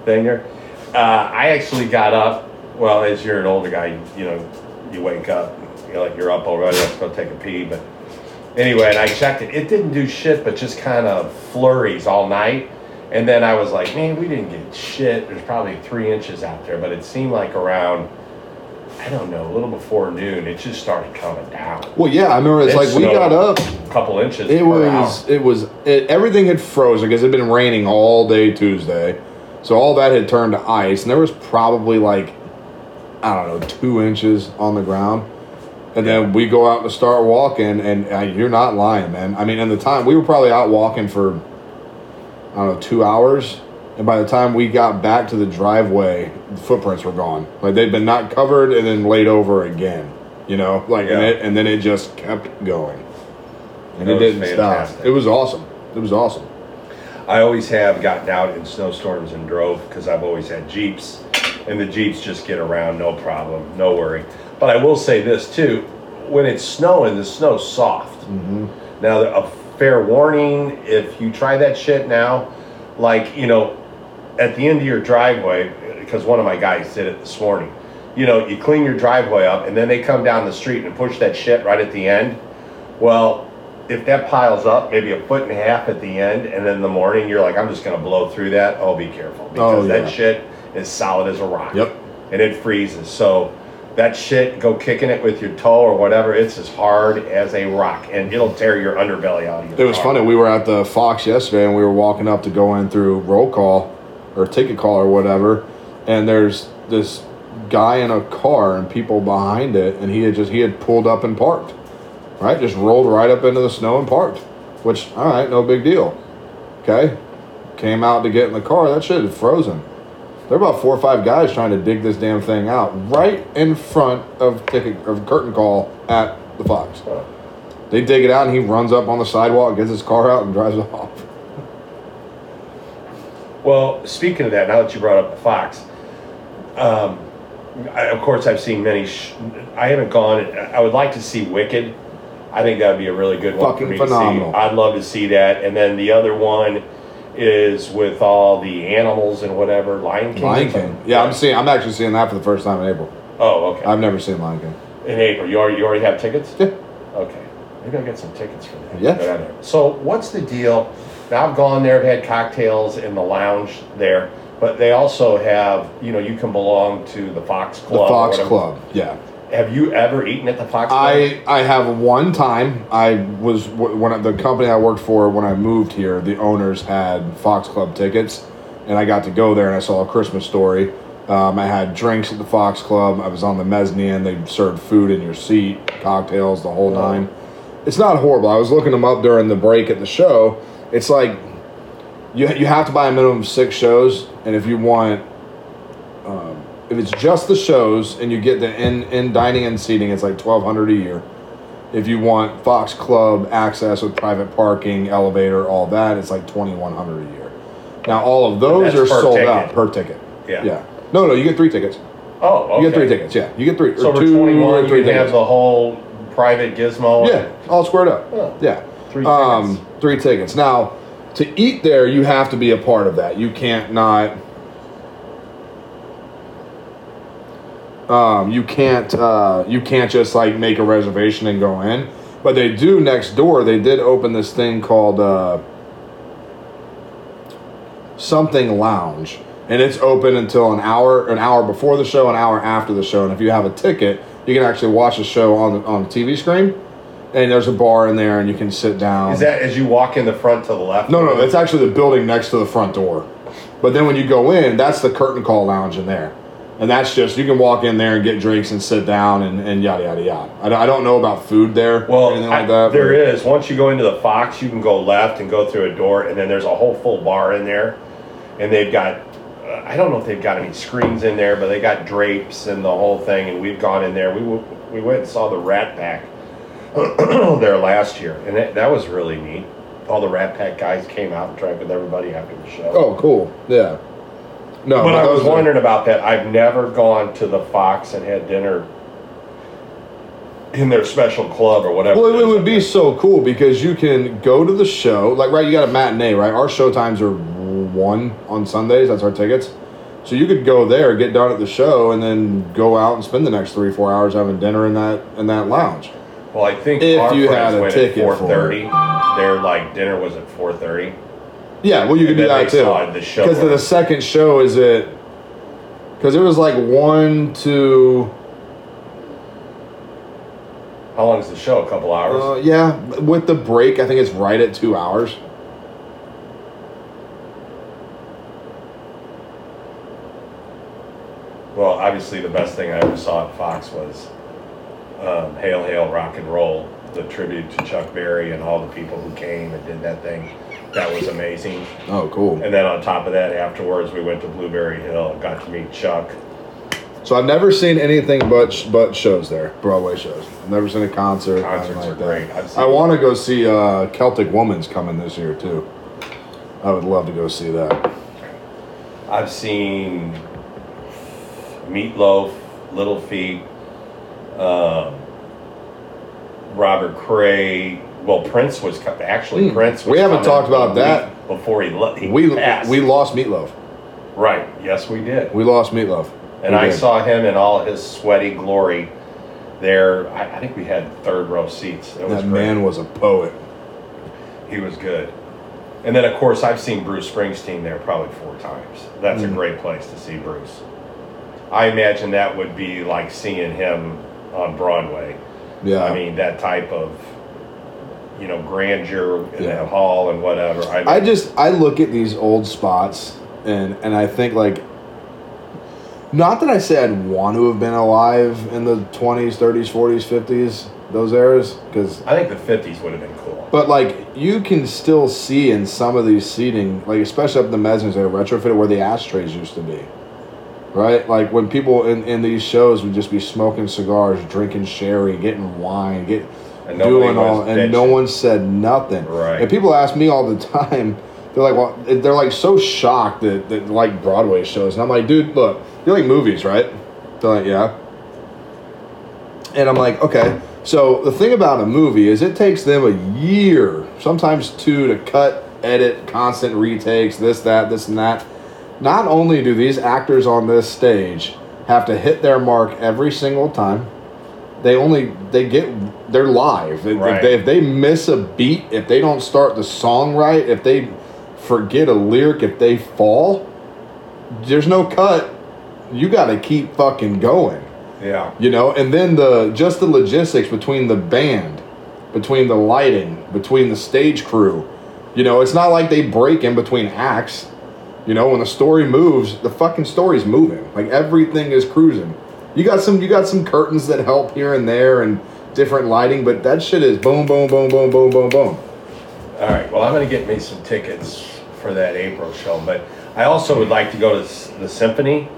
thing here? Uh, I actually got up. Well, as you're an older guy, you know, you wake up. You're like you're up already. Let's go take a pee. But anyway, and I checked it. It didn't do shit, but just kind of flurries all night. And then I was like, man, we didn't get shit. There's probably three inches out there, but it seemed like around. I don't know, a little before noon, it just started coming down. Well, yeah, I remember it's It like we snowed got up. a couple inches. It per was. hour. It was. It, everything had frozen because it had been raining all day Tuesday, so all that had turned to ice, and there was probably like, I don't know, two inches on the ground. And then we go out to start walking, and uh, you're not lying, man. I mean, in the time we were probably out walking for, I don't know, two hours, and by the time we got back to the driveway, the footprints were gone. Like they'd been not covered and then laid over again. You know, like and, it, and then it just kept going, and That it didn't stop. fantastic. It was awesome. It was awesome. I always have gotten out in snowstorms and drove because I've always had Jeeps, and the Jeeps just get around no problem, no worry. But I will say this too: when it's snowing, the snow's soft. Mm-hmm. Now, a fair warning: if you try that shit now, like you know, at the end of your driveway, because one of my guys did it this morning. You know, you clean your driveway up, and then they come down the street and push that shit right at the end. Well, if that piles up maybe a foot and a half at the end, and then in the morning you're like, I'm just gonna blow through that. Oh, be careful oh, because Oh, yeah. that shit is solid as a rock. Yep. And it freezes. So that shit, go kicking it with your toe or whatever. It's as hard as a rock, and it'll tear your underbelly out of your. It was car. funny. We were at the Fox yesterday, and we were walking up to go in through roll call or ticket call or whatever, and there's this guy in a car and people behind it, and he had just he had pulled up and parked, right? Just rolled right up into the snow and parked. Which, all right, no big deal. Okay, came out to get in the car. That shit had frozen. There were about four or five guys trying to dig this damn thing out right in front of ticket of curtain call at the Fox. They dig it out, and he runs up on the sidewalk, gets his car out, and drives off. Well, speaking of that, now that you brought up the Fox, um, I, of course I've seen many. Sh- I haven't gone. I would like to see Wicked. I think that would be a really good one Fucking for me phenomenal. to see. I'd love to see that. And then the other one is with all the animals and whatever. Lion King. Lion? King. Yeah, I'm seeing. I'm actually seeing that for the first time in April. Oh, okay. I've never seen Lion King. in April. You already, you already have tickets? Yeah. Okay. Maybe I'll get some tickets for that. Yeah. Go down there. So what's the deal? Now I've gone there, I've had cocktails in the lounge there, but they also have, you know, you can belong to the Fox Club. The Fox. Club. Yeah. Have you ever eaten at the Fox Club? I I have one time. I was when I- the company I worked for when I moved here. The owners had Fox Club tickets, and I got to go there and I saw a Christmas story. Um, I had drinks at the Fox Club. I was on the mezzanine. They served food in your seat, cocktails, the whole nine. It's not horrible. I was looking them up during the break at the show. It's like you you have to buy a minimum of six shows, and if you want if it's just the shows and you get the in in dining and seating, it's like twelve hundred a year. If you want Fox Club access with private parking, elevator, all that, it's like twenty one hundred a year. Now all of those That's are per sold ticket. out per ticket. Yeah. Yeah. No, no, you get three tickets. oh, okay. You get three tickets. Yeah, you get three So or for two 21, or you three can have tickets. the whole private gizmo. Yeah, all squared up. Oh. Yeah. Three Um, tickets. three tickets. Now, to eat there, you have to be a part of that. You can't not. Um, you can't. Uh, you can't just like make a reservation and go in. But they do next door. They did open this thing called uh, something lounge, and it's open until an hour, an hour before the show, an hour after the show. And if you have a ticket, you can actually watch the show on the on the TV screen. And there's a bar in there, and you can sit down. Is that as you walk in the front to the left? No, no, it's actually the building next to the front door. But then when you go in, that's the curtain call lounge in there. And that's just, you can walk in there and get drinks and sit down and, and yada, yada, yada. I don't, I don't know about food there or Well, anything I- that. there but- is. Once you go into the Fox, you can go left and go through a door, and then there's a whole full bar in there, and they've got. Uh, I don't know if they've got any screens in there, but they got drapes and the whole thing. And we've gone in there. We w- we went and saw the Rat Pack there last year, and that, that was really neat. All the Rat Pack guys came out and drank with everybody after the show. Oh, cool. Yeah. No, but I was those are- wondering about that. I've never gone to the Fox and had dinner in their special club or whatever. Well, it is. would be so cool because you can go to the show. Like, right, you got a matinee, right? Our show times are one on Sundays. That's our tickets. So you could go there, get done at the show, and then go out and spend the next three, four hours having dinner in that in that lounge. Well, I think If our you friends had a went ticket at for thirty. Their like dinner was at four thirty. Yeah, well, you could do then that they too. the show Because the second show is it. Because it was like one to. How long is the show? A couple hours. Uh, yeah, with the break, I think it's right at two hours. well, obviously the best thing I ever saw at Fox was um, "Hail Hail Rock and Roll," the tribute to Chuck Berry and all the people who came and did that thing. That was amazing. Oh, cool. And then on top of that, afterwards we went to Blueberry Hill and got to meet Chuck. So I've never seen anything but sh- but shows there, Broadway shows. I've never seen a concert. Concerts nothing are great. I want to go see uh, Celtic Woman's coming this year too. I would love to go see that. I've seen Meatloaf, Little Feat, um, Robert Cray. Well, Prince was co- actually Hmm. Prince. Was We haven't coming talked about a that. before he, le- he We passed. we lost Meatloaf. right. Yes, we did. We lost Meatloaf. And We I did. saw him in all his sweaty glory. There, I, I think we had third row seats. It was that great. man was a poet. He was good. And then, of course, I've seen Bruce Springsteen there probably four times. That's a Mm. great place to see Bruce. I imagine that would be like seeing him on Broadway. Yeah. I mean, that type of, you know, grandeur in Yeah. that hall and whatever. I, I just I look at these old spots and and I think like not that I say I'd want to have been alive in the 20s, 30s, 40s, 50s, those eras cuz I think the 50s would have been cool. but like you can still see in some of these seating like especially up in the mezzanines they retrofitted where the ashtrays used to be. Right? Like when people in, in these shows would just be smoking cigars, drinking sherry, getting wine, get And doing all and no one said nothing. Right. And people ask me all the time, they're like, well, they're like so shocked that, that like Broadway shows. And I'm like, dude, look, you like movies, right? They're like, yeah. And I'm like, okay. So the thing about a movie is it takes them a year, sometimes two, to cut, edit, constant retakes, this, that, this, and that. Not only do these actors on this stage have to hit their mark every single time, they only they get they're live. If- Right. If, they, if they miss a beat, if they don't start the song right, if they forget a lyric, if they fall, there's no cut. You got to keep fucking going Yeah. you know and then the just the logistics between the band between the lighting between the stage crew you know it's not like they break in between acts you know when the story moves the fucking story's moving like everything is cruising you got some you got some curtains that help here and there and different lighting but that shit is boom boom boom boom boom boom boom All right. Well, I'm going to get me some tickets for that April show, but I also would like to go to the symphony.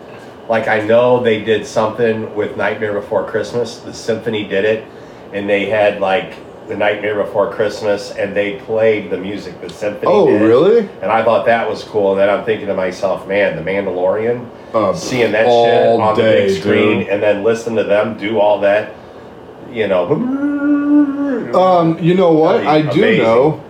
Like I know they did something with Nightmare Before Christmas. The symphony did it, and they had like the Nightmare Before Christmas, and they played the music the symphony. Oh, did. really? And I thought that was cool. And then I'm thinking to myself, man, the Mandalorian, Uh, seeing that shit on the big screen, dude. and then listen to them do all that, you know. um you know what i do amazing. know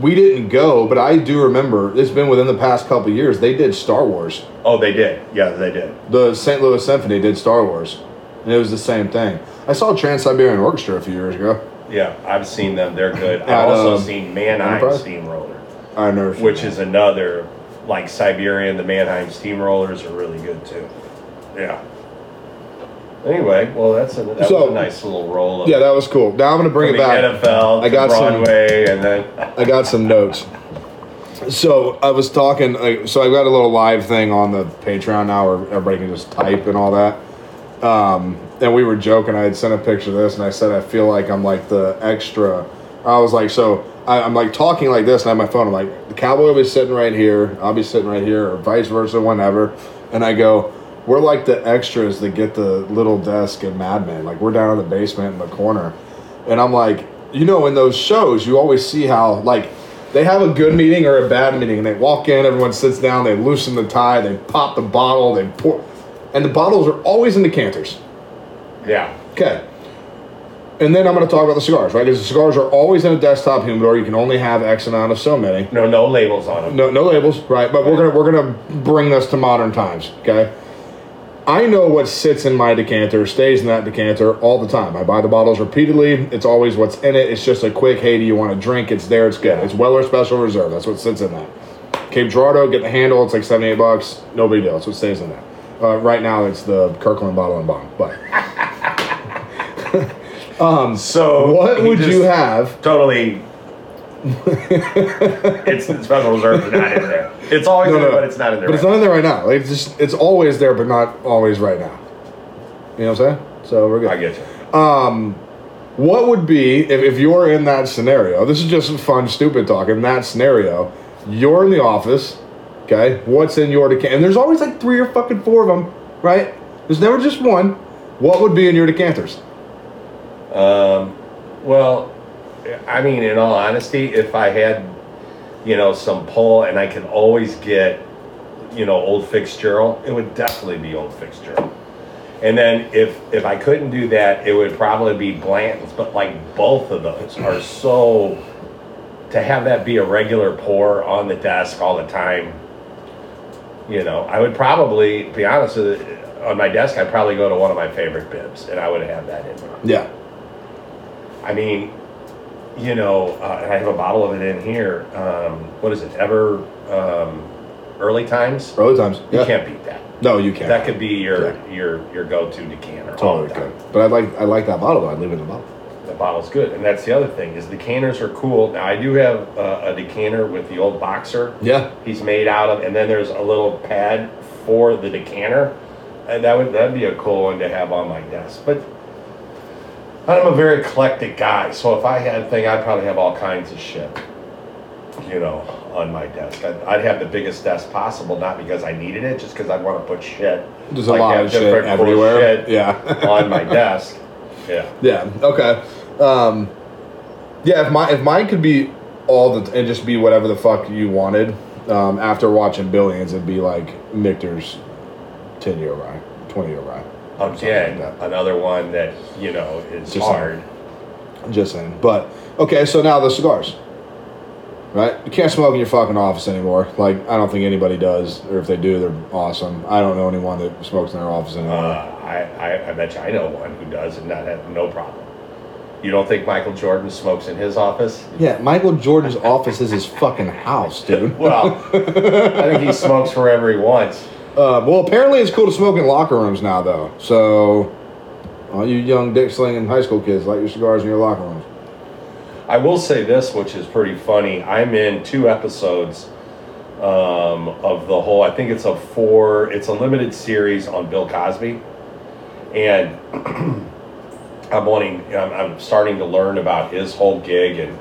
we didn't go but i do remember it's been within the past couple years they did star wars Oh, they did. Yeah, they did. the St. Louis Symphony did Star Wars, and it was the same thing. I saw Trans Siberian Orchestra a few years ago. Yeah, I've seen them. They're good. I've At, also um, seen Mannheim Enterprise? Steamroller, I never, which that. is another like Siberian. The Mannheim Steamrollers are really good too. Yeah. Anyway, well, that's a that So- was a nice little roll. Of, yeah, that was cool. Now I'm gonna bring from it the back. NFL I to got some- Broadway, and then I got some notes. So I was talking. like, So I got a little live thing on the Patreon now, where everybody can just type and all that. Um, and we were joking. I had sent a picture of this, and I said I feel like I'm like the extra. I was like, so I, I'm like talking like this, and I have my phone. I'm like, the cowboy will be sitting right here. I'll be sitting right here, or vice versa, whenever. And I go, we're like the extras that get the little desk in Mad Men. Like we're down in the basement in the corner, and I'm like, you know, in those shows, you always see how like they have a good meeting or a bad meeting, and they walk in, everyone sits down, they loosen the tie, they pop the bottle, they pour, and the bottles are always in decanters. yeah, Okay. And then I'm going to talk about the cigars, right? Because the cigars are always in a desktop humidor. You can only have X amount of so many. no, no labels on them. No, no labels, right? But we're gonna we're gonna bring this to modern times. Okay. I know what sits in my decanter stays in that decanter all the time. I buy the bottles repeatedly. It's always what's in it. It's just a quick, hey, do you want to drink? It's there. It's good. It's Weller Special Reserve. That's what sits in that. Cape Girardeau, get the handle. It's like seventy eight bucks. No big deal. That's what stays in there. Uh, right now, it's the Kirkland bottled in bond. But So what would you have? Totally. it's the special reserve, not in there. It's always No, there, no, but it's not in there. But it's not in there right now. Like it's just it's always there, but not always right now. You know what I'm saying? So we're good. I get you. Um, What would be if, if you're in that scenario? This is just fun, stupid talk. In that scenario, you're in the office. Okay, what's in your decanter? And there's always like three or fucking four of them, right? There's never just one. What would be in your decanters? Um, well, I mean, in all honesty, if I had, you know, some pull and I can always get, you know, Old Fitzgerald, it would definitely be Old Fitzgerald. And then if if I couldn't do that, it would probably be Blanton's. But like both of those are so to have that be a regular pour on the desk all the time. You know, I would probably be honest with you, on my desk. I'd probably go to one of my favorite bibs, and I would have that in there. Yeah. I mean, you know, uh, I have a bottle of it in here. Um, what is it? Ever um, early times? Early times. You Yeah. can't beat that. No, you can't. That could be your your your go-to decanter. all totally good. But I like I like that bottle though. I'd leave it in the bottle. The bottle's good, and that's the other thing is decanters are cool. Now I do have uh, a decanter with the old boxer. Yeah. He's made out of, and then there's a little pad for the decanter, and that would that'd be a cool one to have on my desk. But I'm a very eclectic guy, so if I had a thing, I'd probably have all kinds of shit, you know, on my desk. I'd, I'd have the biggest desk possible, not because I needed it, just because I want to put shit. There's like a lot of shit everywhere. shit Yeah. on my desk. Yeah. Yeah. Okay. Um, yeah. If my if mine could be all the and just be whatever the fuck you wanted. Um, after watching Billions, it'd be like Michter's ten year rye, twenty year rye. Again, like another one that you know is Just hard. Just saying. But okay, so now the cigars. Right? You can't smoke in your fucking office anymore. Like I don't think anybody does, or if they do, they're awesome. I don't know anyone that smokes in their office Uh, anymore. I, I I bet you I know one who does and not have no problem. You don't think Michael Jordan smokes in his office? yeah, Michael Jordan's office is his fucking house, dude. Well, I think he smokes wherever he wants. Uh, well, apparently it's cool to smoke in locker rooms now, though. So, all you young dick slinging high school kids, light your cigars in your locker rooms. I will say this, which is pretty funny. I'm in two episodes um, of the whole. I think it's a four. It's a limited series on Bill Cosby, and I'm wanting. I'm, I'm starting to learn about his whole gig and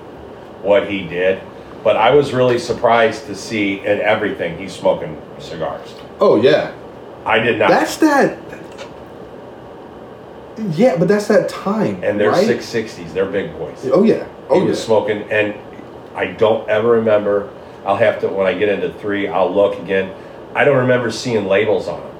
what he did. But I was really surprised to see in everything he's smoking cigars. Oh yeah, I did not. that's that. Yeah, but that's that time. and they're right? six sixties. They're big boys. Oh yeah. Oh he yeah. was smoking, and I don't ever remember. I'll have to when I get into three. I'll look again. I don't remember seeing labels on them.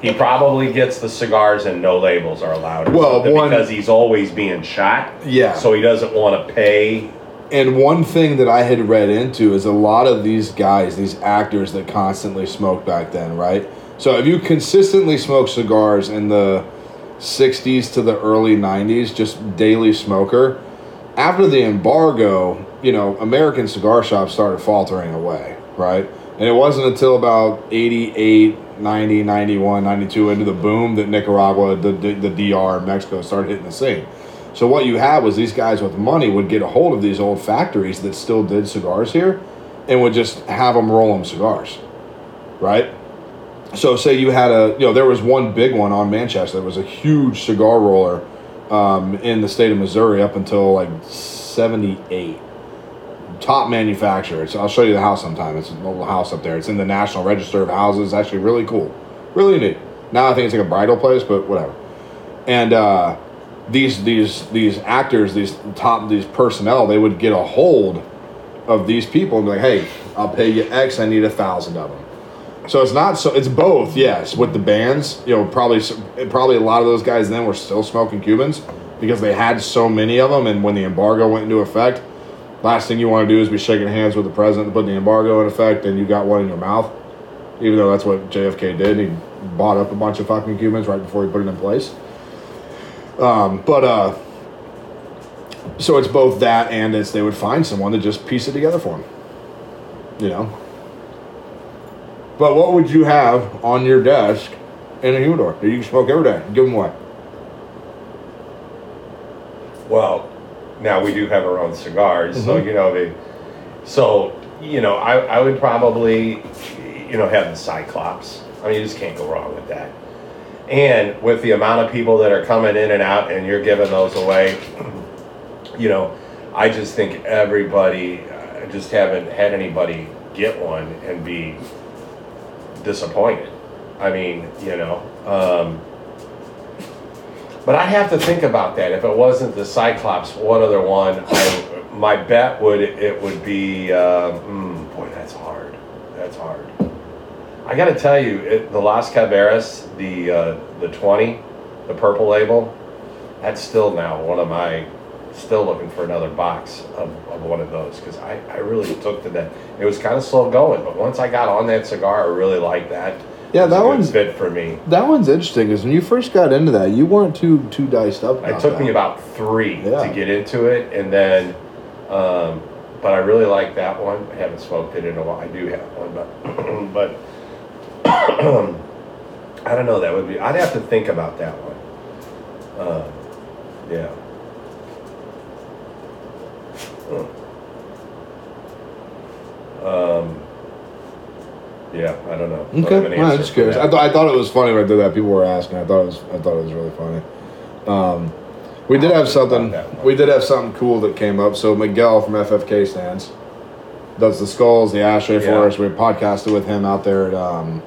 He probably gets the cigars and no labels are allowed. Well, one- because he's always being shot. Yeah. So he doesn't want to pay. And one thing that I had read into is a lot of these guys, these actors that constantly smoked back then, right? So if you consistently smoke cigars in the 60s to the early 90s, just daily smoker, after the embargo, you know, American cigar shops started faltering away, right? And it wasn't until about 88, 90, 91, 92 into the boom that Nicaragua, the, the, the DR, Mexico started hitting the scene. So what you had was these guys with money would get a hold of these old factories that still did cigars here, and would just have them roll them cigars, right? So say you had a, you know, there was one big one on Manchester. There was a huge cigar roller um, in the state of Missouri up until like '78. Top manufacturer. It's, I'll show you the house sometime. It's a little house up there. It's in the National Register of Houses. Actually, really cool, really neat. Now I think it's like a bridal place, but whatever. And uh, these these these actors, these top these personnel, they would get a hold of these people and be like, "Hey, I'll pay you X. I need a thousand of them." So it's not so. It's both. Yes, with the bands, you know, probably probably a lot of those guys then were still smoking Cubans because they had so many of them. And when the embargo went into effect, last thing you want to do is be shaking hands with the president and putting the embargo in effect, and you got one in your mouth. Even though that's what JFK did, he bought up a bunch of fucking Cubans right before he put it in place. Um, but uh, so it's both that and it's they would find someone to just piece it together for them. You know. But what would you have on your desk in a humidor that you can smoke every day? Give them away. Well, now we do have our own cigars, so Mhm. you know they. So you know, I I would probably, you know, have the Cyclops. I mean, you just can't go wrong with that. And with the amount of people that are coming in and out, and you're giving those away, you know, I just think everybody, I just haven't had anybody get one and be disappointed. I mean, you know, um, but I have to think about that. If it wasn't the Cyclops, what other one? I, my bet would it would be. Uh, mm, boy, that's hard. That's hard. I got to tell you, it, the Las Calaveras, the uh, the twenty, the purple label, that's still now one of my. Still looking for another box of, of one of those because I, I really took to that. It was kind of slow going, but once I got on that cigar, I really liked that. Yeah, that good one's- fit for me. That one's interesting because when you first got into that, you weren't too too diced up. It took that. me about three Yeah. to get into it, and then, um, but I really like that one. I haven't smoked it in a while. I do have one, but but I don't know. That would be. I'd have to think about that one. Um, yeah. Hmm. Um. Yeah, I don't know. Don't Okay, well, I'm just curious. that. I, th- I thought it was funny when I did that. People were asking. I thought it was. I thought it was really funny. Um, we did have something. about that one. We did have something cool that came up. So Miguel from FFK stands does the skulls, the ashtray Yeah. for us. We podcasted with him out there at um,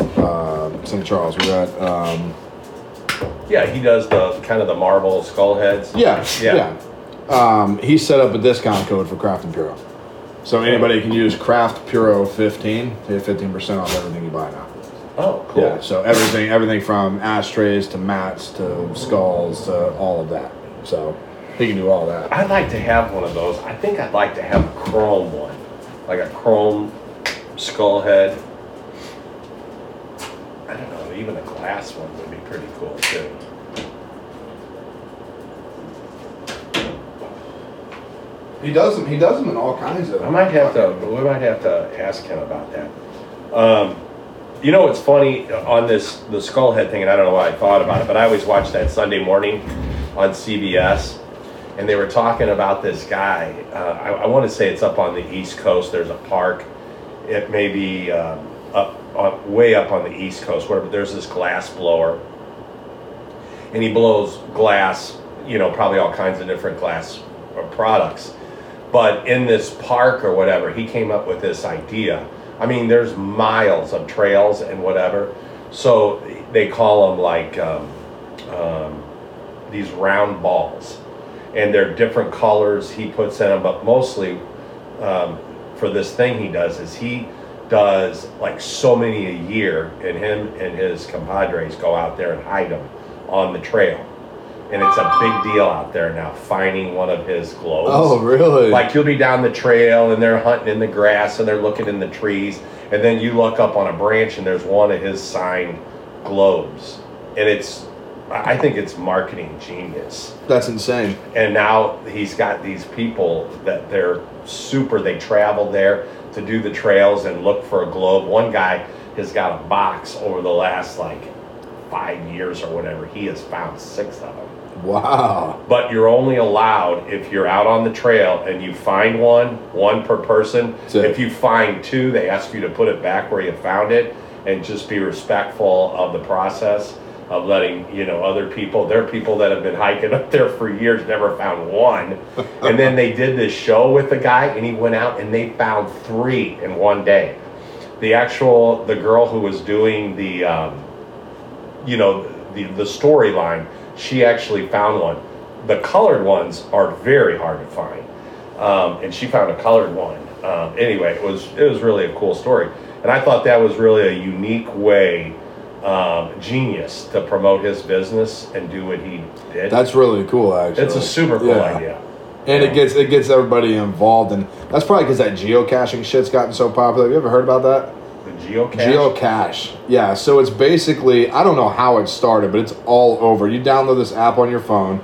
uh, St. Charles. We got. um, Yeah, he does the kind of the marble skull heads. yeah, Yeah. yeah. Um, he set up a discount code for Craft and Puro, so anybody can use Craft Puro fifteen to get fifteen percent off everything you buy now. Oh, cool. Yeah, so everything everything from ashtrays to mats to skulls to all of that. So he can do all that. I'd like to have one of those. I think I'd like to have a chrome one, like a chrome skull head. I don't know, even a glass one would be pretty cool too. He does them. He does them in all kinds of. I might have to. We might have to ask him about that. Um, you know, it's funny on this the skullhead thing, and I don't know why I thought about it, but I always watch that Sunday morning on CBS, and they were talking about this guy. Uh, I, I want to say it's up on the East Coast. There's a park. It may be um, up, way up on the East Coast, where there's this glass blower, and he blows glass. You know, probably all kinds of different glass uh, products. But in this park or whatever, he came up with this idea. I mean, there's miles of trails and whatever. So they call them like um, um, these round balls. And they're different colors he puts in them, but mostly um, for this thing he does is he does like so many a year, and him and his compadres go out there and hide them on the trail. And it's a big deal out there now finding one of his globes. Oh, really? Like you'll be down the trail and they're hunting in the grass and they're looking in the trees, and then you look up on a branch and there's one of his signed globes, and it's, I think it's marketing genius. That's insane. And now he's got these people that they're super. They travel there to do the trails and look for a globe. One guy has got a box over the last like five years or whatever. He has found six of them Wow. but you're only allowed if you're out on the trail and you find one, one per person. So- if you find two, they ask you to put it back where you found it and just be respectful of the process of letting, you know, other people. There are people that have been hiking up there for years, never found one. and then they did this show with the guy and he went out and they found three in one day. The actual, the girl who was doing the, um, you know, the, the storyline, she actually found one. The colored ones are very hard to find. Um, and she found a colored one. Um, anyway, it was it was really a cool story, and I thought that was really a unique way, um, genius to promote his business and do what he did. That's really cool, actually. it's a super cool Yeah. idea. And it gets it gets everybody involved, and that's probably because that geocaching shit's gotten so popular. Have you ever heard about that? The geocache. Geocache. Yeah, so it's basically I don't know how it started, but it's all over. You download this app on your phone,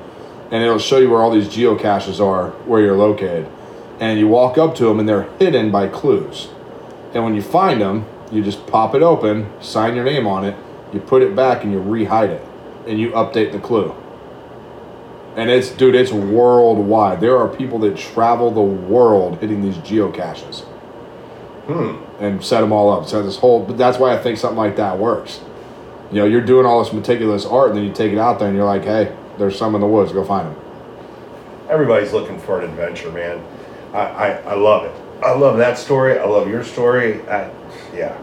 and it'll show you where all these geocaches are, where you're located, and you walk up to them, and they're hidden by clues. And when you find them, you just pop it open, sign your name on it, you put it back, and you rehide it, and you update the clue. And it's dude, it's worldwide. There are people that travel the world hitting these geocaches Hmm. and set them all up. So this whole, but that's why I think something like that works. You know, you're doing all this meticulous art, and then you take it out there, and you're like, hey, there's some in the woods. Go find them. Everybody's looking for an adventure, man. I, I, I love it. I love that story. I love your story. I, yeah.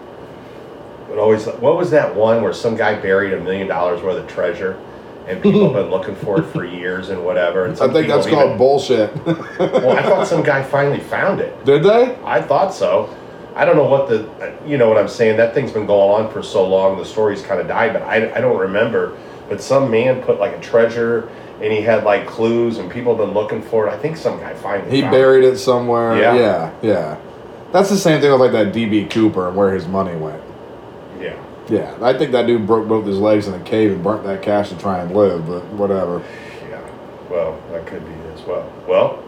But always, what was that one where some guy buried a million dollars worth of treasure, and people have been looking for it for years and whatever. And I think people that's called bullshit. Well, I thought some guy finally found it. Did they? I thought so. I don't know what the, you know what I'm saying. That thing's been going on for so long. The story's kind of died, but I, I don't remember. But some man put like a treasure, and he had like clues, and people have been looking for it. I think some guy finally He found buried it somewhere. Yeah. yeah, yeah. That's the same thing with like that DB Cooper and where his money went. Yeah. Yeah, I think that dude broke both his legs in a cave and burnt that cash to try and live, but whatever. Yeah. Well, that could be as well. Well,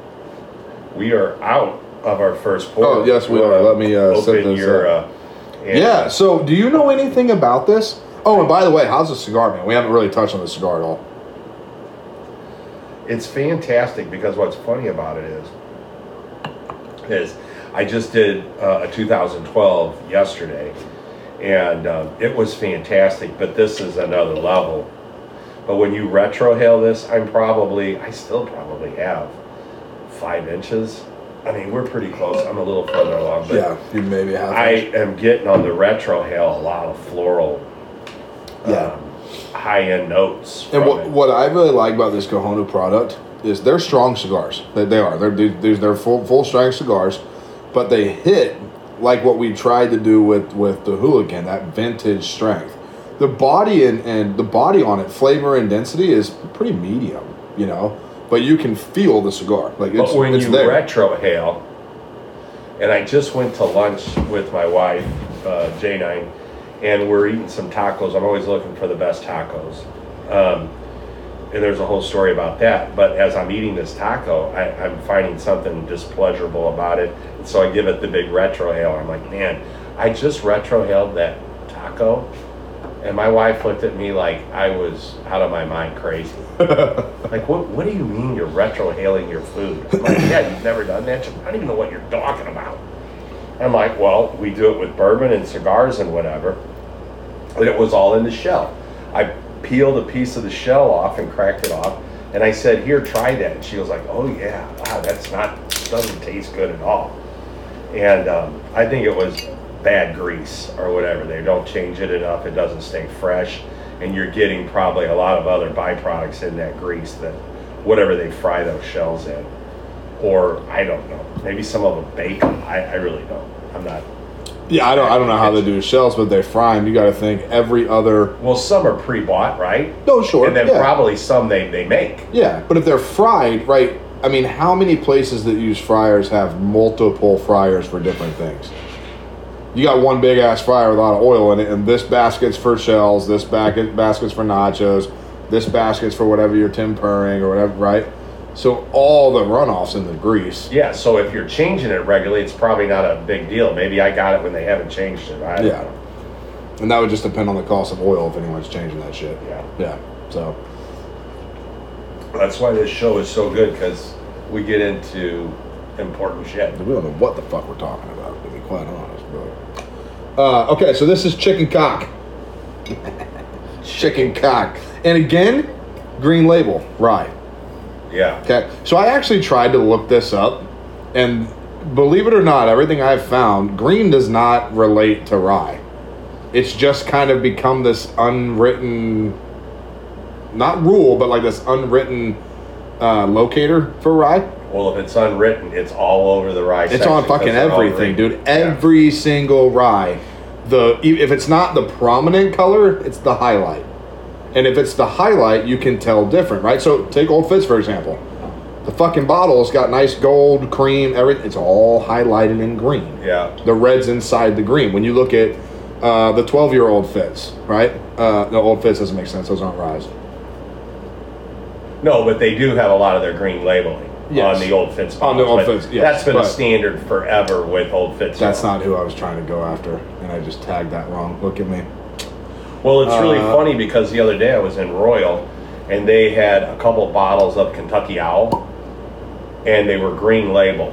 we are out of our first pour. Oh, yes, we are. Let me, uh, set this your. up. Uh, Yeah, so do you know anything about this? Oh, and by the way, how's the cigar, man? We haven't really touched on the cigar at all. It's fantastic because what's funny about it is, is I just did uh, a 2012 yesterday, and um, it was fantastic. But this is another level. But when you retrohale this, I'm probably, I still probably have five inches. I mean, we're pretty close. I'm a little further along, but Yeah, you maybe have. I am getting on the retrohale a lot of floral, Yeah. um, high-end notes. And what, it. what I really like about this Cojonu product is they're strong cigars. They, they are. They're they're, they're full full strength cigars, but they hit like what we tried to do with with the hooligan, that vintage strength. The body and, and the body on it, flavor and density is pretty medium, you know. But you can feel the cigar, like it's, But when it's you there. retrohale, and I just went to lunch with my wife, uh, J9, and we're eating some tacos. I'm always looking for the best tacos. Um, and there's a whole story about that. But as I'm eating this taco, I, I'm finding something displeasurable about it. So I give it the big retrohale. I'm like, man, I just retrohaled that taco. And my wife looked at me like I was out of my mind crazy. like, what, what do you mean you're retrohaling your food? I'm like, yeah, you've never done that? I don't even know what you're talking about. I'm like, well, we do it with bourbon and cigars and whatever. And it was all in the shell. I peeled a piece of the shell off and cracked it off. And I said, here, try that. And she was like, oh, yeah, wow, that's not, doesn't taste good at all. And um, I think it was bad grease or whatever. They don't change it enough. It doesn't stay fresh. And you're getting probably a lot of other byproducts in that grease that whatever they fry those shells in. Or I don't know. Maybe some of them bake them. I, I really don't. I'm not. Yeah, I don't I don't know how they do shells, but they fry them. You got to think every other. Well, some are pre bought, right? No, sure. And then yeah. probably some they, they make. Yeah, but if they're fried, right? I mean, how many places that use fryers have multiple fryers for different things? You got one big ass fryer with a lot of oil in it, and this basket's for shells, this basket basket's for nachos, this basket's for whatever you're tempering or whatever, right? So all the runoffs in the grease. Yeah, so if you're changing it regularly, it's probably not a big deal. Maybe I got it when they haven't changed it. I Yeah. know. And that would just depend on the cost of oil if anyone's changing that shit. Yeah. Yeah. So That's why this show is so good because we get into important shit. we don't know what the fuck we're talking about, to be quite honest. But uh, okay, so this is chicken cock. chicken cock, and again, green label, rye. Yeah. Okay, so I actually tried to look this up, and believe it or not, everything I've found, green does not relate to rye. It's just kind of become this unwritten, not rule, but like this unwritten uh, locator for rye. Well, if it's unwritten, it's all over the rye. It's on fucking everything, dude. Yeah. Every single rye. The if it's not the prominent color, it's the highlight. And if it's the highlight, you can tell different, right? So take Old Fitz for example. The fucking bottle's got nice gold, cream, everything. It's all highlighted in green. Yeah. The red's inside the green. When you look at uh, the 12 year old Fitz, right? Uh, no, Old Fitz doesn't make sense. Those aren't ryes. No, but they do have a lot of their green labeling Yes. on the old Fitz. On the Old Fitz, yes, That's been but- a standard forever with old Fitz. That's not who I was trying to go after, and I just tagged that wrong. Look at me. Well, it's really Uh, funny because the other day I was in Royal, and they had a couple bottles of Kentucky Owl, and they were green label,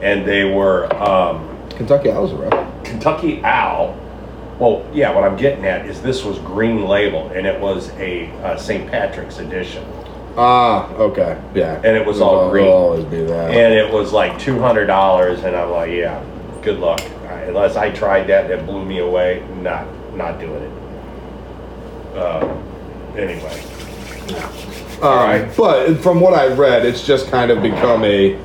and they were um, Kentucky Owls? Kentucky Owl. Well, yeah, what I'm getting at is this was green label, and it was a uh, St. Patrick's edition, Ah, okay, yeah. And it was all green. They'll always be that. and it was like two hundred dollars, and I'm like, yeah, good luck. I- Unless I tried that, and it blew me away. Not, not doing it. Uh, anyway, Um, Alright. But from what I read, it's just kind of become a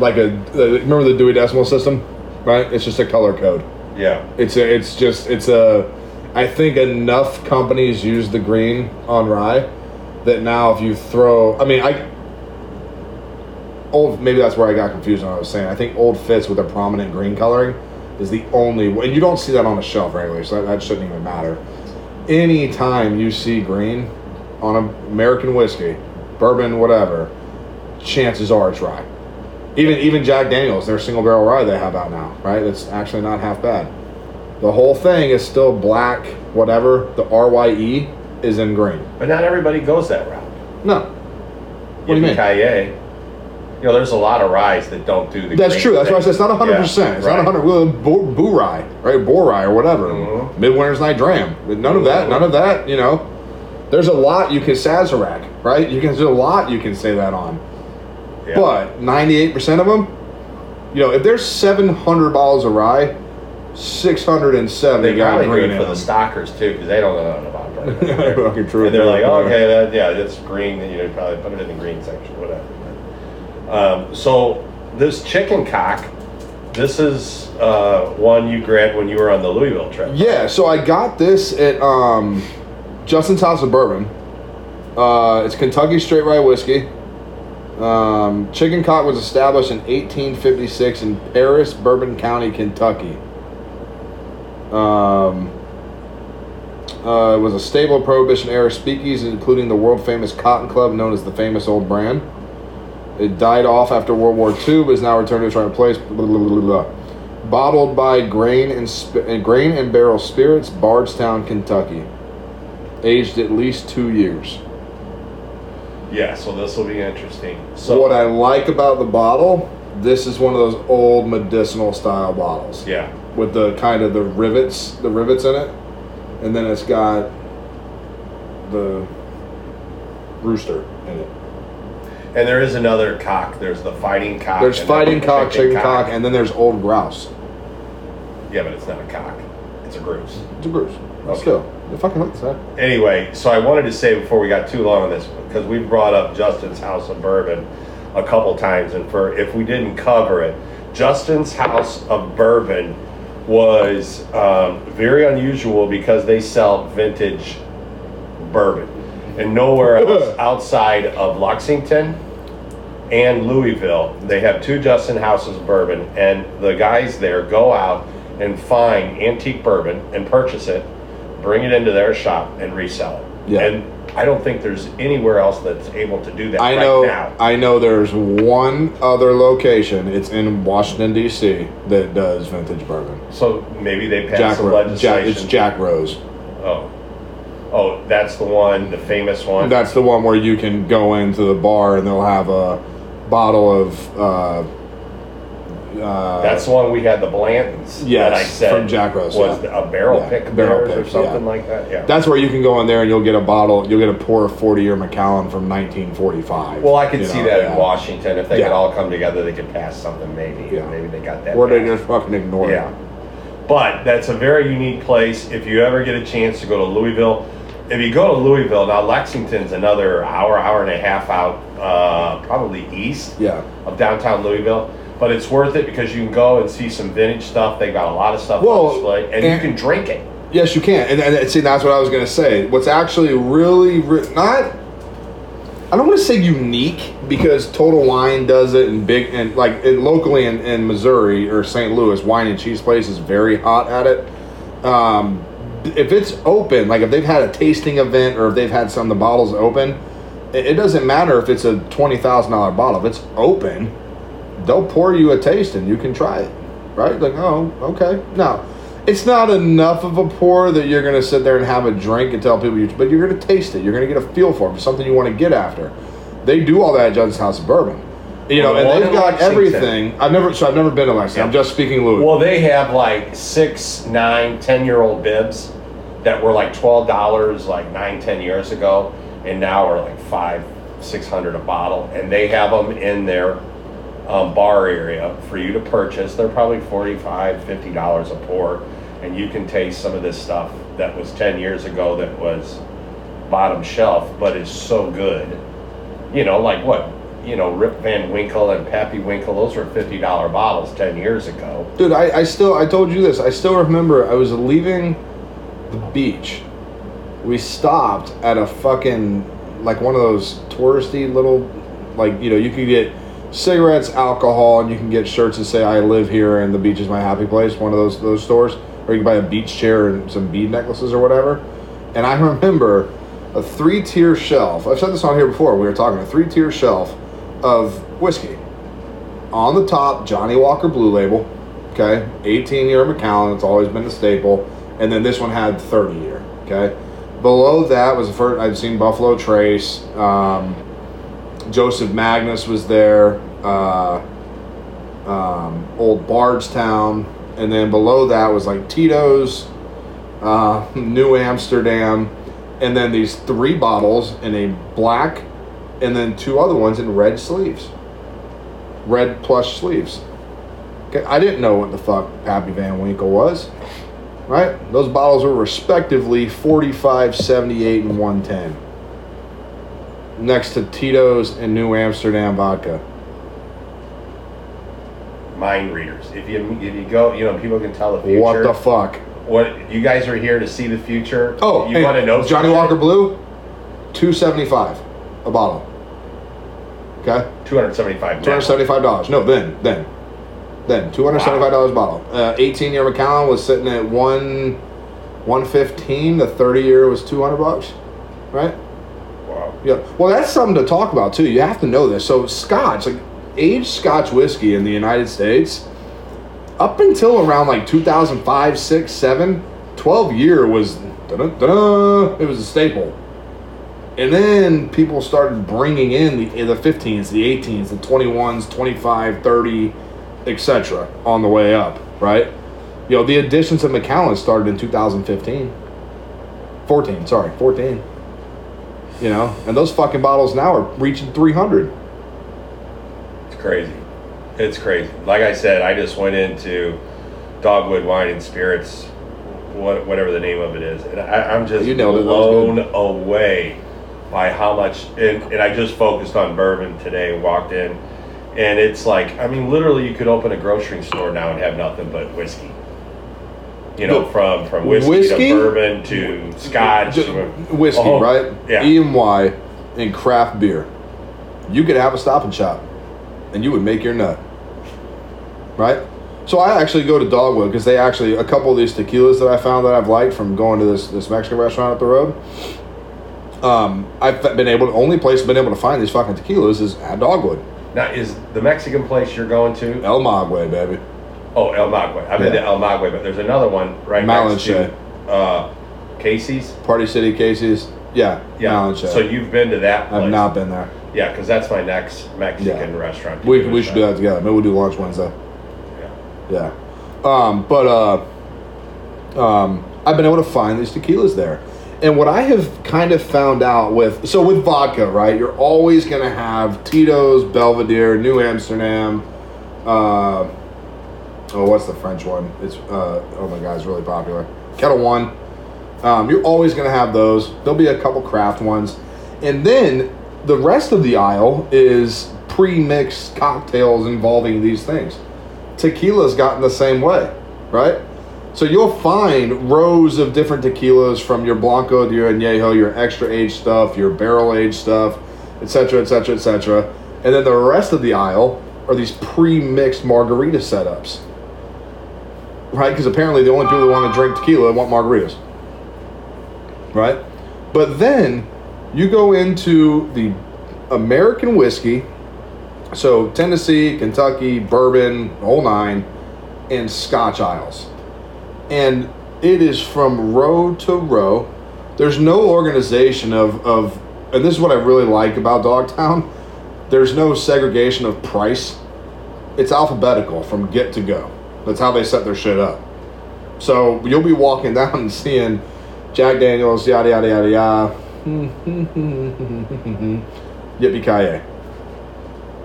like a uh, remember the Dewey Decimal System, right? It's just a color code. yeah. It's a, it's just it's a. I think enough companies use the green on rye that now if you throw, I mean, I old maybe that's where I got confused on what I was saying. I think Old Fitz with a prominent green coloring is the only, and you don't see that on the shelf regularly, so that, that shouldn't even matter. Anytime you see green on American whiskey, bourbon, whatever, chances are it's rye. Even even Jack Daniels, their single barrel rye they have out now, right? That's actually not half bad. The whole thing is still black, whatever. The RYE is in green. But not everybody goes that route. No. What do you mean? You know, there's a lot of ryes that don't do the. That's green true. That's why I said it's not 100%. It's right. not 100 well, Boo, boo rye, right? Boar rye or whatever. Mhm. Midwinter's Night Dram. But None of that. None of that, you know. There's a lot you can Sazerac, right? You can there's a lot you can say that on. Yeah. But 98% of them, you know, if there's 700 bottles of rye, 670 they got probably do green it for the stockers too, because they don't know about bourbon. Fucking true. and they're like, oh, okay, that, yeah, that's green. Then you know, probably put it in the green section, whatever. Um, so this chicken cock, This is uh, one you grabbed when you were on the Louisville trip. Yeah, so I got this at um, Justin's House of Bourbon. Uh, it's Kentucky Straight Rye Whiskey. Um, Chicken Cock was established in 1856 in Paris, Bourbon County, Kentucky. Um, uh, it was a stable Prohibition era speakeasy, including the world famous Cotton Club, known as the famous old brand. It died off after World War II, but is now returned to its right place. Blah, blah, blah, blah. Bottled by Grain and, Sp- and Grain and Barrel Spirits, Bardstown, Kentucky. Aged at least two years. Yeah, so this will be interesting. So what I like about the bottle, this is one of those old medicinal style bottles. yeah, with the kind of the rivets, the rivets in it, and then it's got the rooster in it. and there is another cock. There's the fighting cock. There's and fighting the cock, chicken cock, and then there's old grouse. yeah, but it's not a cock. It's a grouse. It's a grouse. Okay. Still, they fucking like that. Anyway, so I wanted to say before we got too long on this because we brought up Justin's House of Bourbon a couple times, and for if we didn't cover it, Justin's House of Bourbon was um, very unusual because they sell vintage bourbon, and nowhere else outside of Lexington and Louisville, they have two Justin Houses of Bourbon, and the guys there go out and find antique bourbon and purchase it, bring it into their shop, and resell it. Yeah. And I don't think there's anywhere else that's able to do that I right know. now. I know. There's one other location. It's in Washington D.C. that does vintage bourbon. So maybe they passed Jack, Ro- Jack. legislation. It's Jack Rose. Oh, oh, that's the one, the famous one. That's the one where you can go into the bar and they'll have a bottle of. Uh, uh, That's the one we had the Blantons. Yes, that I said from Jack Rose, was yeah. a barrel Yeah, pick barrel theirs or pick, something yeah. like that. Yeah. That's where you can go in there and you'll get a bottle. You'll get a pour of forty year Macallan from 1945. well, I could you see know, that yeah. in Washington if they Yeah. could all come together, they could pass something. Maybe, Yeah. maybe they got that. Or they passed. just fucking ignore Yeah. it. But that's a very unique place. If you ever get a chance to go to Louisville, if you go to Louisville, now Lexington's another hour, hour and a half out, uh, probably east Yeah. of downtown Louisville. But it's worth it because you can go and see some vintage stuff. They got a lot of stuff Well, on display, and, you can drink it. Yes, you can. And, and see, that's what I was going to say. What's actually really re- not. I don't want to say unique because Total Wine does it in big and like in, locally in, in Missouri or St. Louis, Wine and Cheese Place is very hot at it. Um, if it's open, like if they've had a tasting event or if they've had some of the bottles open, it, it doesn't matter if it's a twenty thousand dollar bottle. If it's open, they'll pour you a taste and you can try it, right? Like, oh, okay. Now, it's not enough of a pour that you're gonna sit there and have a drink and tell people you, but you're gonna taste it. You're gonna get a feel for it. It's something you want to get after. They do all that at Justin's House of Bourbon, you know, Well, and they've got Lexington- everything. I've never, so I've never been to Lexington. I'm just speaking Louis. Well, they have like six, nine, ten year old bibs that were like twelve dollars like nine, ten years ago, and now are like five, six hundred a bottle, and they have them in their um, bar area for you to purchase. They're probably 45 50 dollars a pour, and you can taste some of this stuff that was ten years ago that was bottom shelf, but is so good. You know, like what? You know, Rip Van Winkle and Pappy Winkle, those were fifty dollar bottles ten years ago. Dude, I, I still I told you this. I still remember I was leaving the beach. We stopped at a fucking like one of those touristy little like you know you could get cigarettes, alcohol, and you can get shirts that say I live here and the beach is my happy place. One of those those stores, or you can buy a beach chair and some bead necklaces or whatever. And I remember a three tier shelf. I've said this on here before. We were talking a three tier shelf of whiskey. On the top, Johnnie Walker Blue Label. Okay, 18 year Macallan. It's always been a staple. And then this one had 30 year. Okay, below that was the first I'd seen Buffalo Trace. Um, Joseph Magnus was there. Uh, um, Old Bardstown, and then below that was like Tito's, uh, New Amsterdam, and then these three bottles in a black, and then two other ones in red sleeves, red plush sleeves. Okay, I didn't know what the fuck Pappy Van Winkle was. Right? Those bottles were respectively 45, 78, and 110. Next to Tito's and New Amsterdam vodka. Mind readers. If you if you go, you know, people can tell the future. What the fuck? What you guys are here to see the future? Oh, you want to know Johnnie Walker shit? Blue, two seventy five, a bottle. Okay, Two hundred seventy-five. two hundred seventy five dollars. No, then then then two hundred seventy five dollars bottle. Uh, Eighteen year Macallan was sitting at one one fifteen. The thirty year was two hundred bucks, right? Wow. Yeah. Well, that's something to talk about too. You have to know this. So, Scotch, like aged Scotch whiskey in the United States, up until around like 2005, 6, 7, 12 year was da-da, da-da, it was a staple. And then people started bringing in the the 15s, the 18s, the 21s, 25, 30, etc. on the way up, right? You know, the additions of Macallan started in 2015. 14, sorry, 14 you know and those fucking bottles now are reaching 300 It's crazy. It's crazy. Like I said, I just went into Dogwood Wine and Spirits, what, whatever the name of it is, and I, I'm just You nailed it. That was blown away by how much. And, and I just focused on bourbon today. Walked in, and it's like I mean, literally, you could open a grocery store now and have nothing but whiskey. You know, from from whiskey, whiskey? to bourbon to scotch, Ju- to- whiskey right yeah. E&Y and craft beer you could have a stop and shop and you would make your nut right so i actually go to dogwood because they actually a couple of these tequilas that i found that i've liked from going to this this mexican restaurant up the road um, I've been able to only place I've been able to find these fucking tequilas is at Dogwood, Now, is the Mexican place you're going to? El Maguey, baby. Oh, El Maguey. I've been to El Maguey, but there's another one right next to uh, Casey's. Party City Casey's. Yeah, Yeah. Malinche. So you've been to that place? I've not been there. Yeah, because that's my next Mexican Yeah. restaurant. to We, we should do that together. Maybe we'll do lunch Wednesday. Yeah. Yeah. Um, but uh, um, I've been able to find these tequilas there. And what I have kind of found out with so with vodka, right? You're always gonna have Tito's, Belvedere, New Amsterdam. Uh, oh, what's the French one? It's uh, oh my god, it's really popular. Ketel One. Um, you're always gonna have those. There'll be a couple craft ones, and then the rest of the aisle is pre-mixed cocktails involving these things tequila's gotten the same way, right? So you'll find rows of different tequilas from your Blanco, to your Añejo, your extra aged stuff, your barrel aged stuff, etc., etc., etc. And then the rest of the aisle are these pre-mixed margarita setups, right? Because apparently the only people that want to drink tequila want margaritas, right? But then you go into the American whiskey, so Tennessee, Kentucky, bourbon, whole nine, and Scotch aisles. And it is from row to row. There's no organization of, of and this is what I really like about Dogtown. There's no segregation of price. It's alphabetical from get to go. That's how they set their shit up. So you'll be walking down and seeing Jack Daniels, yada yada yada yada. Yippee ki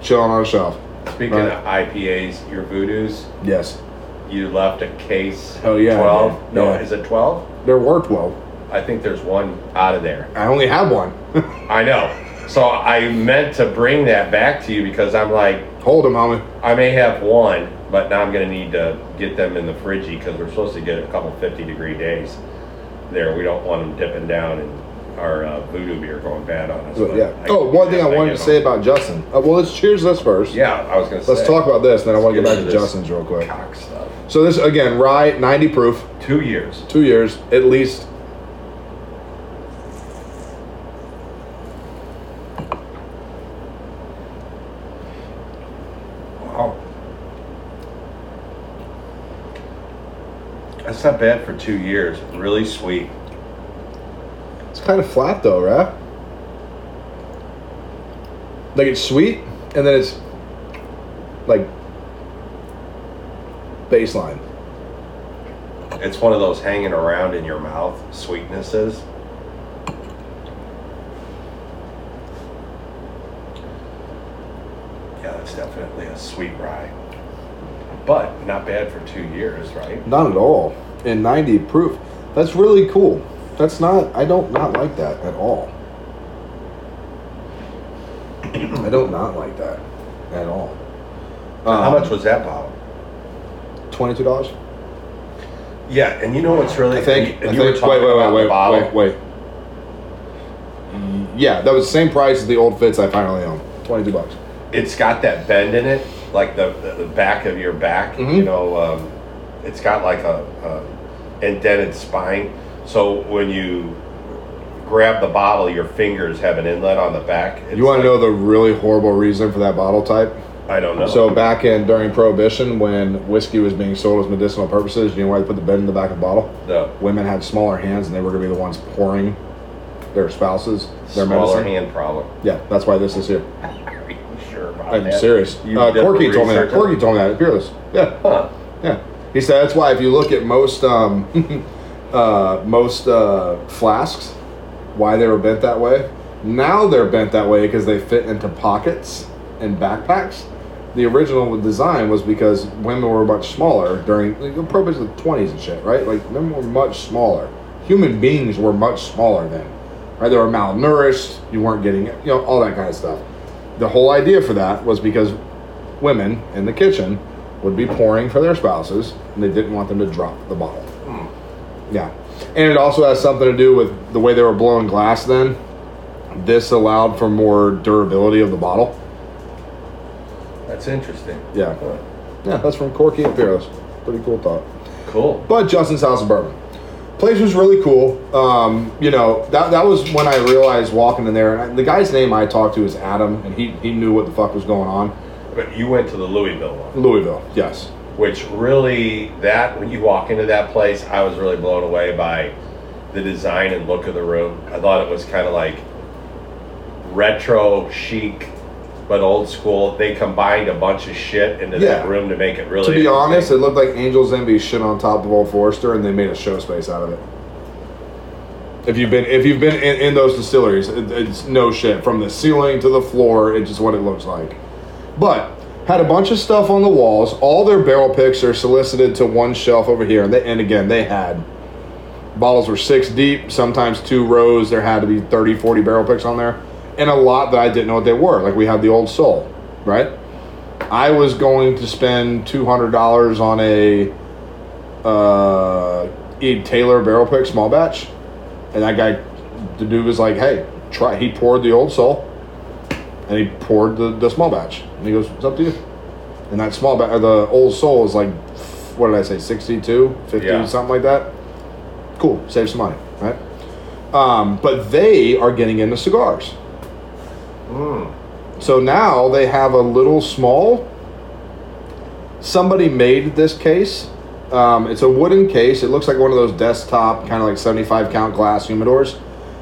Chilling on a shelf. Speaking Right. of IPAs, your voodoos, Yes. you left a case. Oh, yeah, 12? did. No, Yeah. is it 12? There were 12. I think there's one out of there. I only have one. I know. So I meant to bring that back to you because I'm like, Hold them, homie. I may have one, but now I'm going to need to get them in the fridgie because we're supposed to get a couple 50 degree days there. We don't want them dipping down and our uh, voodoo beer going bad on us. So, but yeah. I Oh, can do one thing I wanted to say home. about Justin. Uh, well, let's cheers this first. Yeah, I was going to say. Let's talk about this, and then I want to get back to this Justin's real quick. Cock stuff. So this again, rye, 90 proof, Two years. two years at least. Wow. That's not bad for two years. Really sweet. It's kind of flat though, right? Like it's sweet, and then it's like baseline. It's one of those hanging around in your mouth sweetnesses. Yeah, that's definitely a sweet rye. But not bad for two years, right? Not at all. And 90 proof. That's really cool. That's not, I don't not like that at all. I don't not like that at all. How Um, much was that bottle? twenty two dollars. Yeah, and you know what's really I think. and I you were think. Wait, talking wait, about wait, the wait, bottle. wait, wait. Mm, Yeah, that was the same price as the old Fitz I finally own. Twenty two bucks. It's got that bend in it, like the the, the back of your back. Mhm. You know, um, it's got like a, a indented spine. So when you grab the bottle, your fingers have an inlet on the back. It's You want to like- know the really horrible reason for that bottle type? I don't know. So back in during Prohibition, when whiskey was being sold as medicinal purposes, you know why they put the bed in the back of the bottle? the Women had smaller hands, and they were going to be the ones pouring their spouses their smaller medicine. hand problem. Yeah, that's why this is here. Are you sure about I'm that? serious. You Uh, Corky told me that. Corky told me that. Fearless. Yeah. Huh. yeah. He said that's why if you look at most um, uh, most uh, flasks, why they were bent that way. Now they're bent that way because they fit into pockets and backpacks. The original design was because women were much smaller during like, probably the twenties and shit, right? Like women were much smaller. Human beings were much smaller then, right? They were malnourished. You weren't getting, you know, all that kind of stuff. The whole idea for that was because women in the kitchen would be pouring for their spouses, and they didn't want them to drop the bottle. Yeah, and it also has something to do with the way they were blowing glass. Then, this allowed for more durability of the bottle. That's interesting. Yeah. Yeah, that's from Corky and Fearless. Pretty cool thought. Cool. But Justin's House of Bourbon. Place was really cool. Um, you know, that, that was when I realized walking in there. And the guy's name I talked to is Adam, and he, he knew what the fuck was going on. But you went to the Louisville one. Louisville, yes. Which really that when you walk into that place i was really blown away by the design and look of the room i thought it was kind of like retro chic but old school they combined a bunch of shit into that room to make it really To be honest, it looked like Angel's Envy shit on top of Old Forester, and they made a show space out of it. If you've been if you've been in, in those distilleries, it, it's no shit from the ceiling to the floor. It's just what it looks like. But had a bunch of stuff on the walls. All their barrel picks are solicited to one shelf over here, and they, and again they had bottles were six deep, sometimes two rows. There had to be 30, 40 barrel picks on there, and a lot that I didn't know what they were. Like we had the Old Soul, right? I was going to spend two hundred dollars on a uh, E. Taylor barrel pick small batch, and that guy, the dude was like, "Hey, try." He poured the Old Soul, and he poured the, the small batch, and he goes, "It's up to you." And that small batch, the Old Soul is like, what did I say, 62, 50, Yeah. something like that. Cool, save some money, right? Um, but they are getting into cigars. Mm. So now they have a little small. Somebody made this case. Um, it's a wooden case. It looks like one of those desktop kind of like 75 count glass humidors,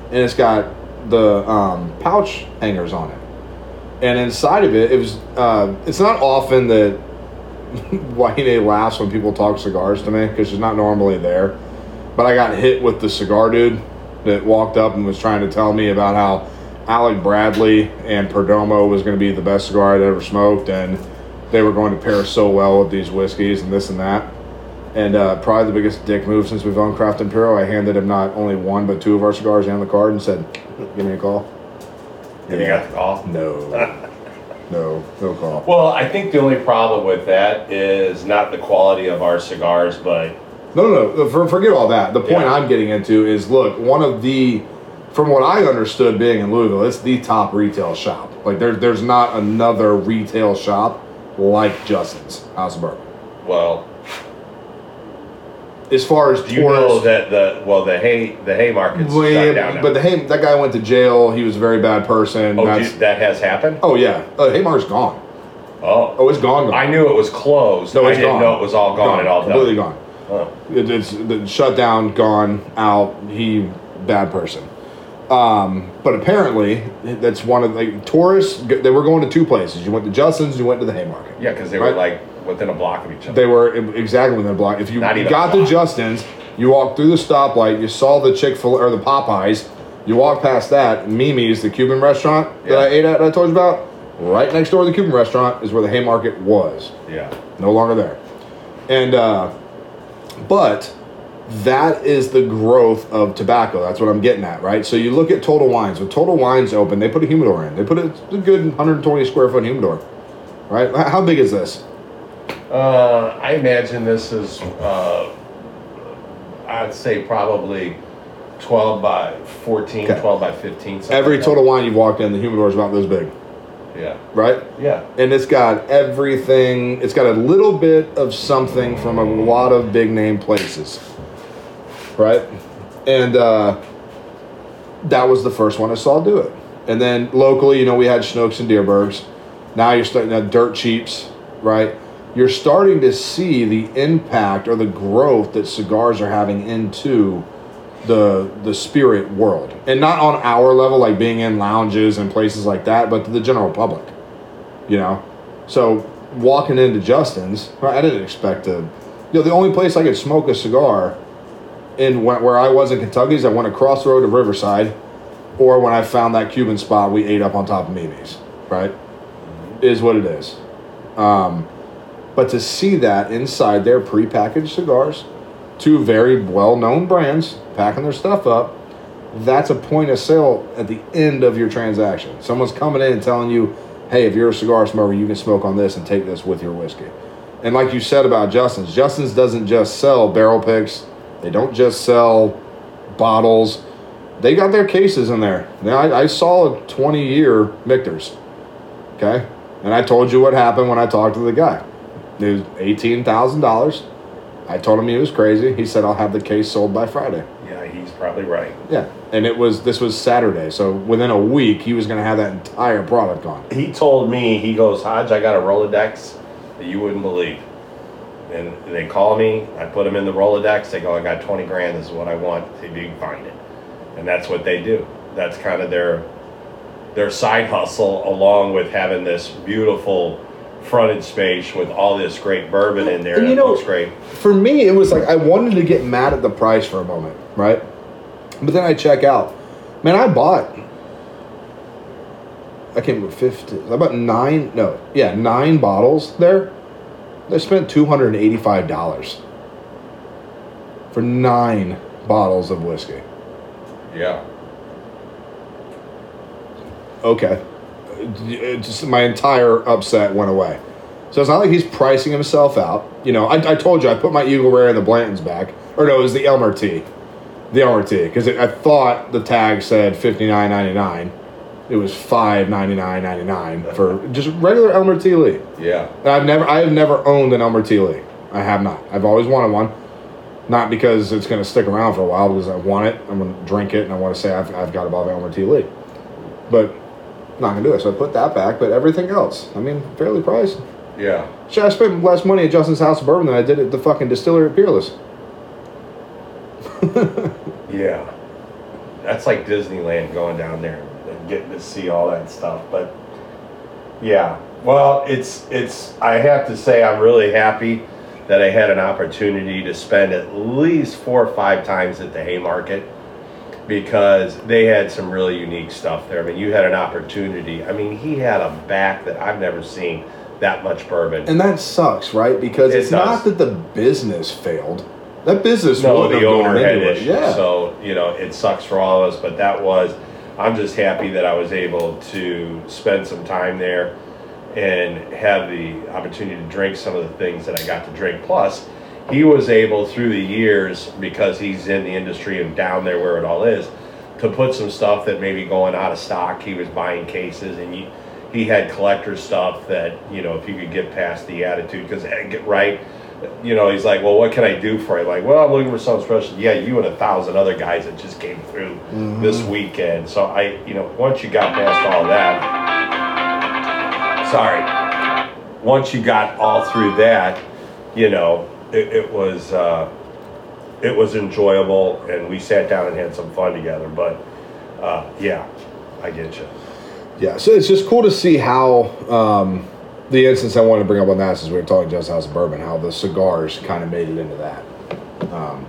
and it's got the um, pouch hangers on it. And inside of it, it was. Uh, it's not often that Wahine laughs when people talk cigars to me because she's not normally there. But I got hit with the cigar dude that walked up and was trying to tell me about how Alec Bradley and Perdomo was going to be the best cigar I'd ever smoked, and they were going to pair so well with these whiskeys and this and that. And uh, probably the biggest dick move since we've owned Craft Imperial, I handed him not only one but two of our cigars and the card and said, "Give me a call." And you got the call No, no, no call. well i think the only problem with that is not the quality of our cigars but No, no, no. For, forget all that. The point Yeah. I'm getting into is look, one of the, from what I understood being in Louisville, it's the top retail shop. Like there, there's not another retail shop like Justin's House of Bourbon. well As far as do you know that the well the hay the haymarket's Well, shut yeah, down now. but the, hay that guy went to jail. He was a very bad person. oh That's, geez, that has happened oh yeah, uh, Haymark's gone. oh Oh, it's gone. gone. I knew it was closed. No, I it's didn't gone. know it was all gone, and all done. completely gone. Oh. It, it's the shut down, gone, out. He bad person. Um, but apparently, that's one of like tourists. They were going to two places. You went to Justin's. You went to the Haymarket. Yeah, because they Right. were like within a block of each other. They were exactly within a block. If you Not even got a to block. Justin's, you walked through the stoplight. You saw the Chick Fil or the Popeyes. You walk past that. Mimi's, the Cuban restaurant that I ate at, that I told you about. Right next door to the Cuban restaurant is where the Haymarket was yeah. no longer there. And uh, but that is the growth of tobacco. That's what I'm getting at, right? So you look at Total Wines. When Total Wines open, they put a humidor in. They put a, a good 120 square foot humidor, right? H- How big is this? Uh, I imagine this is, uh, I'd say probably 12 by 14, Okay. 12 by 15. something Every like total wine you've walked in, the humidor is about this big, that. Yeah. right? Yeah. And it's got everything. It's got a little bit of something from a lot of big name places, right? And uh, that was the first one I saw do it. And then locally, you know, we had Schnucks and Dierbergs. Now you're starting to have dirt cheaps, right? You're starting to see the impact or the growth that cigars are having into the the spirit world, and not on our level, like being in lounges and places like that, but to the general public. You know, so walking into Justin's, right, I didn't expect to. You know, the only place I could smoke a cigar in where I was in Kentucky is I went across the road to Riverside, or when I found that Cuban spot we ate up on top of Mimi's, right? Is what it is. Um, but to see that inside their prepackaged cigars, two very well-known brands packing their stuff up, that's a point of sale at the end of your transaction. Someone's coming in and telling you, "Hey, if you're a cigar smoker, you can smoke on this and take this with your whiskey." And like you said about Justin's, Justin's doesn't just sell barrel picks. They don't just sell bottles. They got their cases in there. Now I, I saw a 20-year Michter's. Okay, and I told you what happened when I talked to the guy. It was eighteen thousand dollars. I told him he was crazy. He said I'll have the case sold by Friday. Yeah, he's probably right. Yeah, and it was this was Saturday, so within a week he was going to have that entire product gone. He told me, he goes, Hodge, I got a Rolodex that you wouldn't believe. And they call me, I put them in the Rolodex, they go, I got 20 grand, this is what I want, if you can find it. And that's what they do. That's kind of their their side hustle along with having this beautiful fronted space with all this great bourbon in there. And you It know- looks great. For me, it was like I wanted to get mad at the price for a moment, right? But then I check out. Man, I bought. I came with fifty. I bought nine. No, yeah, nine bottles there. I spent two hundred and eighty-five dollars for nine bottles of whiskey. Yeah. okay. Just my entire upset went away. So it's not like he's pricing himself out. You know, I, I told you I put my Eagle Rare in the Blanton's back, or no, it was the Elmer T, the Elmer T, because I thought the tag said fifty nine ninety nine. It was five ninety nine ninety nine for just regular Elmer T Lee. Yeah. And I've never I have never owned an Elmer T Lee. I have not. I've always wanted one. Not because it's going to stick around for a while, because I want it. I'm going to drink it, and I want to say I've, I've got a bottle of Elmer T Lee. But not to do it. So I put that back. But everything else, I mean, fairly priced. Yeah. Shit, I spent less money at Justin's House of Bourbon than I did at the fucking distillery at Peerless. Yeah. That's like Disneyland going down there and getting to see all that stuff. But yeah. Well, it's it's I have to say I'm really happy that I had an opportunity to spend at least four or five times at the Haymarket because they had some really unique stuff there. I mean, you had an opportunity. I mean, he had a back that I've never seen that much bourbon. And that sucks, right? Because It it's not that the business failed. That business No, the owner had issues. Yeah. So, you know, it sucks for all of us, but that was, I'm just happy that I was able to spend some time there and have the opportunity to drink some of the things that I got to drink. Plus, he was able through the years, because he's in the industry and down there where it all is, to put some stuff that maybe going out of stock. He was buying cases and he, he had collector stuff that, you know, if you could get past the attitude, because eh, get right you know, he's like, well, what can I do for you? Like, well, I'm looking for something special. Yeah, you and a thousand other guys that just came through mm-hmm. this weekend. So I, you know, once you got past all that, sorry, once you got all through that, you know, it, it was, uh, it was enjoyable and we sat down and had some fun together. But, uh, yeah, I get you. Yeah, so it's just cool to see how um, the instance I wanted to bring up on that since we were talking just House of Bourbon, how the cigars kind of made it into that. Um,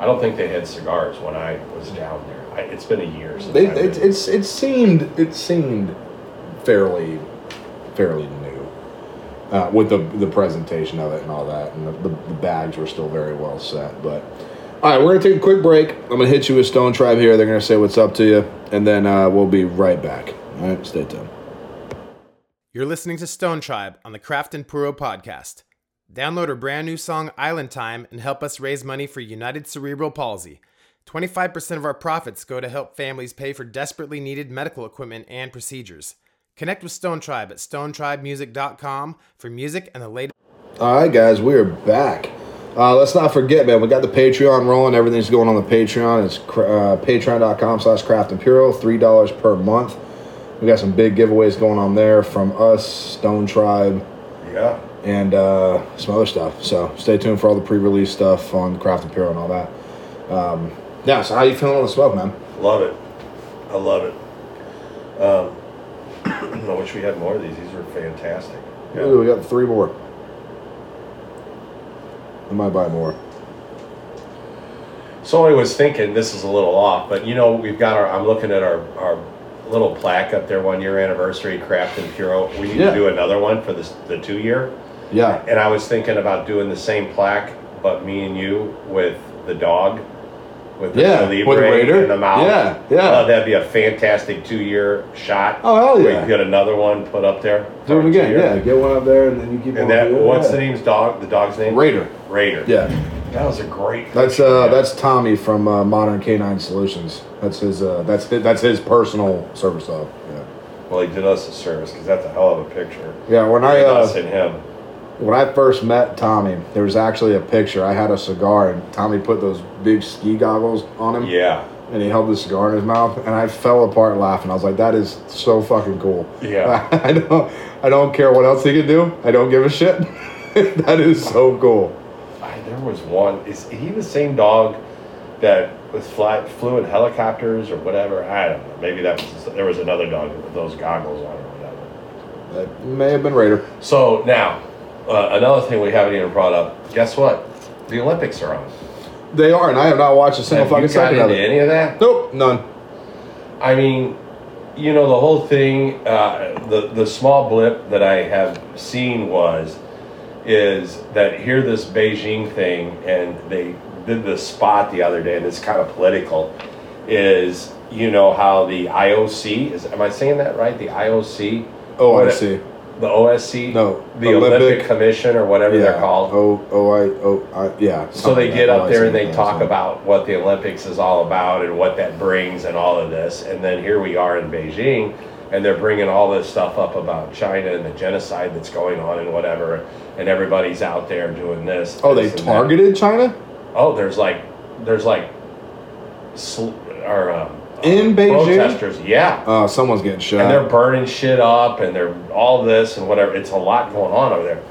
I don't think they had cigars when I was down there. I, it's been a year since they, it, it's it seemed it seemed fairly fairly new uh, with the the presentation of it and all that, and the, the, the bags were still very well set. But all right, we're gonna take a quick break. I'm gonna hit you with Stone Tribe here. They're gonna say what's up to you, and then uh, we'll be right back. All right, stay tuned. You're listening to Stone Tribe on the Craft and Puro podcast. Download our brand new song Island Time and help us raise money for United Cerebral Palsy. 25% of our profits go to help families pay for desperately needed medical equipment and procedures. Connect with Stone Tribe at stonetribemusic.com for music and the latest. All right, guys, we are back. Uh, let's not forget, man, we got the Patreon rolling. Everything's going on the Patreon. It's uh, patreon.com slash craft and puro, $3 per month. We got some big giveaways going on there from us, Stone Tribe, Yeah. and uh, some other stuff. So stay tuned for all the pre-release stuff on Craft and Puro and all that. Um, yeah, so how you feeling on the smoke, man? Love it. I love it. Um, I wish we had more of these. These are fantastic. Ooh, we got three more. I might buy more. So I was thinking, this is a little off, but you know, we've got our, I'm looking at our, our little plaque up there, one year anniversary, Craft and Puro. We need Yeah. to do another one for this, the two year. Yeah. And I was thinking about doing the same plaque, but me and you with the dog, with the Yeah, Libre with the Raider. in the mouth. Yeah, yeah. Uh, that'd be a fantastic two year shot. Oh, hell yeah. could get another one put up there. Do it again. two-year. Yeah, get one up there and then you keep And that, what's the name's dog? The dog's name? Raider. Raider. Yeah. That was a great. That's uh that's Tommy from uh, Modern Canine Solutions. That's his uh that's his, that's his personal service dog. Yeah. Well, he did us a service because that's a hell of a picture. Yeah, when I us uh, and him. When I first met Tommy, there was actually a picture. I had a cigar and Tommy put those big ski goggles on him. Yeah. And he held the cigar in his mouth, and I fell apart laughing. I was like, "That is so fucking cool." Yeah. I don't, I don't care what else he can do. I don't give a shit. that is so cool. I, there was one. Is he the same dog that was fly, flew in helicopters or whatever? I don't know. Maybe that was there was another dog with those goggles on or whatever. That may have been Raider. So now, uh, another thing we haven't even brought up. Guess what? The Olympics are on. They are, and I have not watched a single Have you fucking got second of into it. any of that? Nope, none. I mean, you know, the whole thing, uh, the the small blip that I have seen was, is that here this Beijing thing, and they did this spot the other day, and it's kind of political, is you know how the IOC is? Am I saying that right? The IOC. Oh, I What- see. The OSC. No, The Olympic- Olympic, Commission or whatever they're called. Oh, oh, I, oh, I, yeah. So they get up there and they talk about what the Olympics is all about and what that brings and all of this. And then here we are in Beijing and they're bringing all this stuff up about China and the genocide that's going on and whatever. And everybody's out there doing this. Oh, they this that. targeted China Oh, there's like, there's like, sl- or um, in Beijing. protesters. Yeah. Oh, someone's getting shot. and they're burning shit up and they're all this and whatever it's a lot going on over there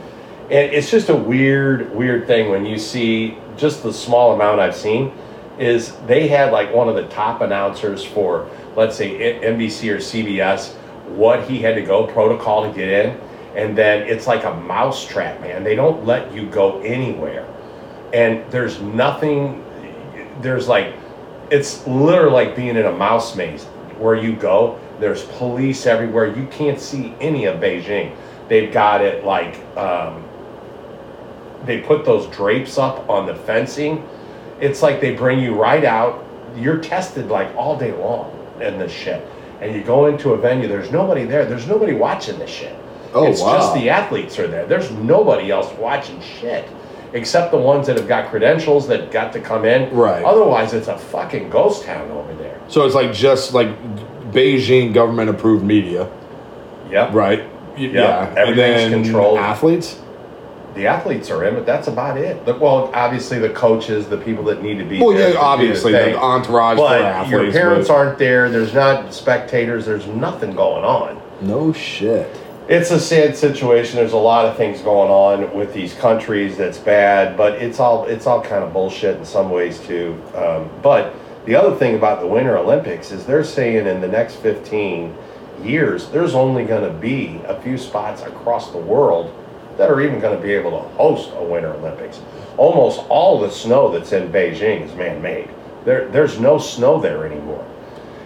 and it's just a weird weird thing when you see just the small amount i've seen is they had like one of the top announcers for let's say nbc or cbs what he had to go protocol to get in and then it's like a mouse trap man they don't let you go anywhere and there's nothing there's like it's literally like being in a mouse maze where you go. There's police everywhere. You can't see any of beijing. They've got it like um, they put those drapes up on the fencing. It's like they bring you right out. You're tested like all day long in this shit. And you go into a venue there's nobody there. There's nobody watching this shit. Oh, it's wow. just the athletes are there. There's nobody else watching shit except the ones that have got credentials that got to come in Right. otherwise it's a fucking ghost town over there so it's like just like Beijing government approved media, yep right? Y- Yeah, And everything's then controlled. athletes. the athletes are in but that's about it But- well obviously the coaches the people that need to be Well, yeah, obviously the entourage for but athletes. your parents but- aren't there there's not spectators there's nothing going on No shit. It's a sad situation. There's a lot of things going on with these countries that's bad, but it's all it's all kind of bullshit in some ways too. Um, but the other thing about the Winter Olympics is they're saying in the next 15 years there's only going to be a few spots across the world that are even going to be able to host a Winter Olympics. Almost all the snow that's in Beijing is man-made. There, there's no snow there anymore.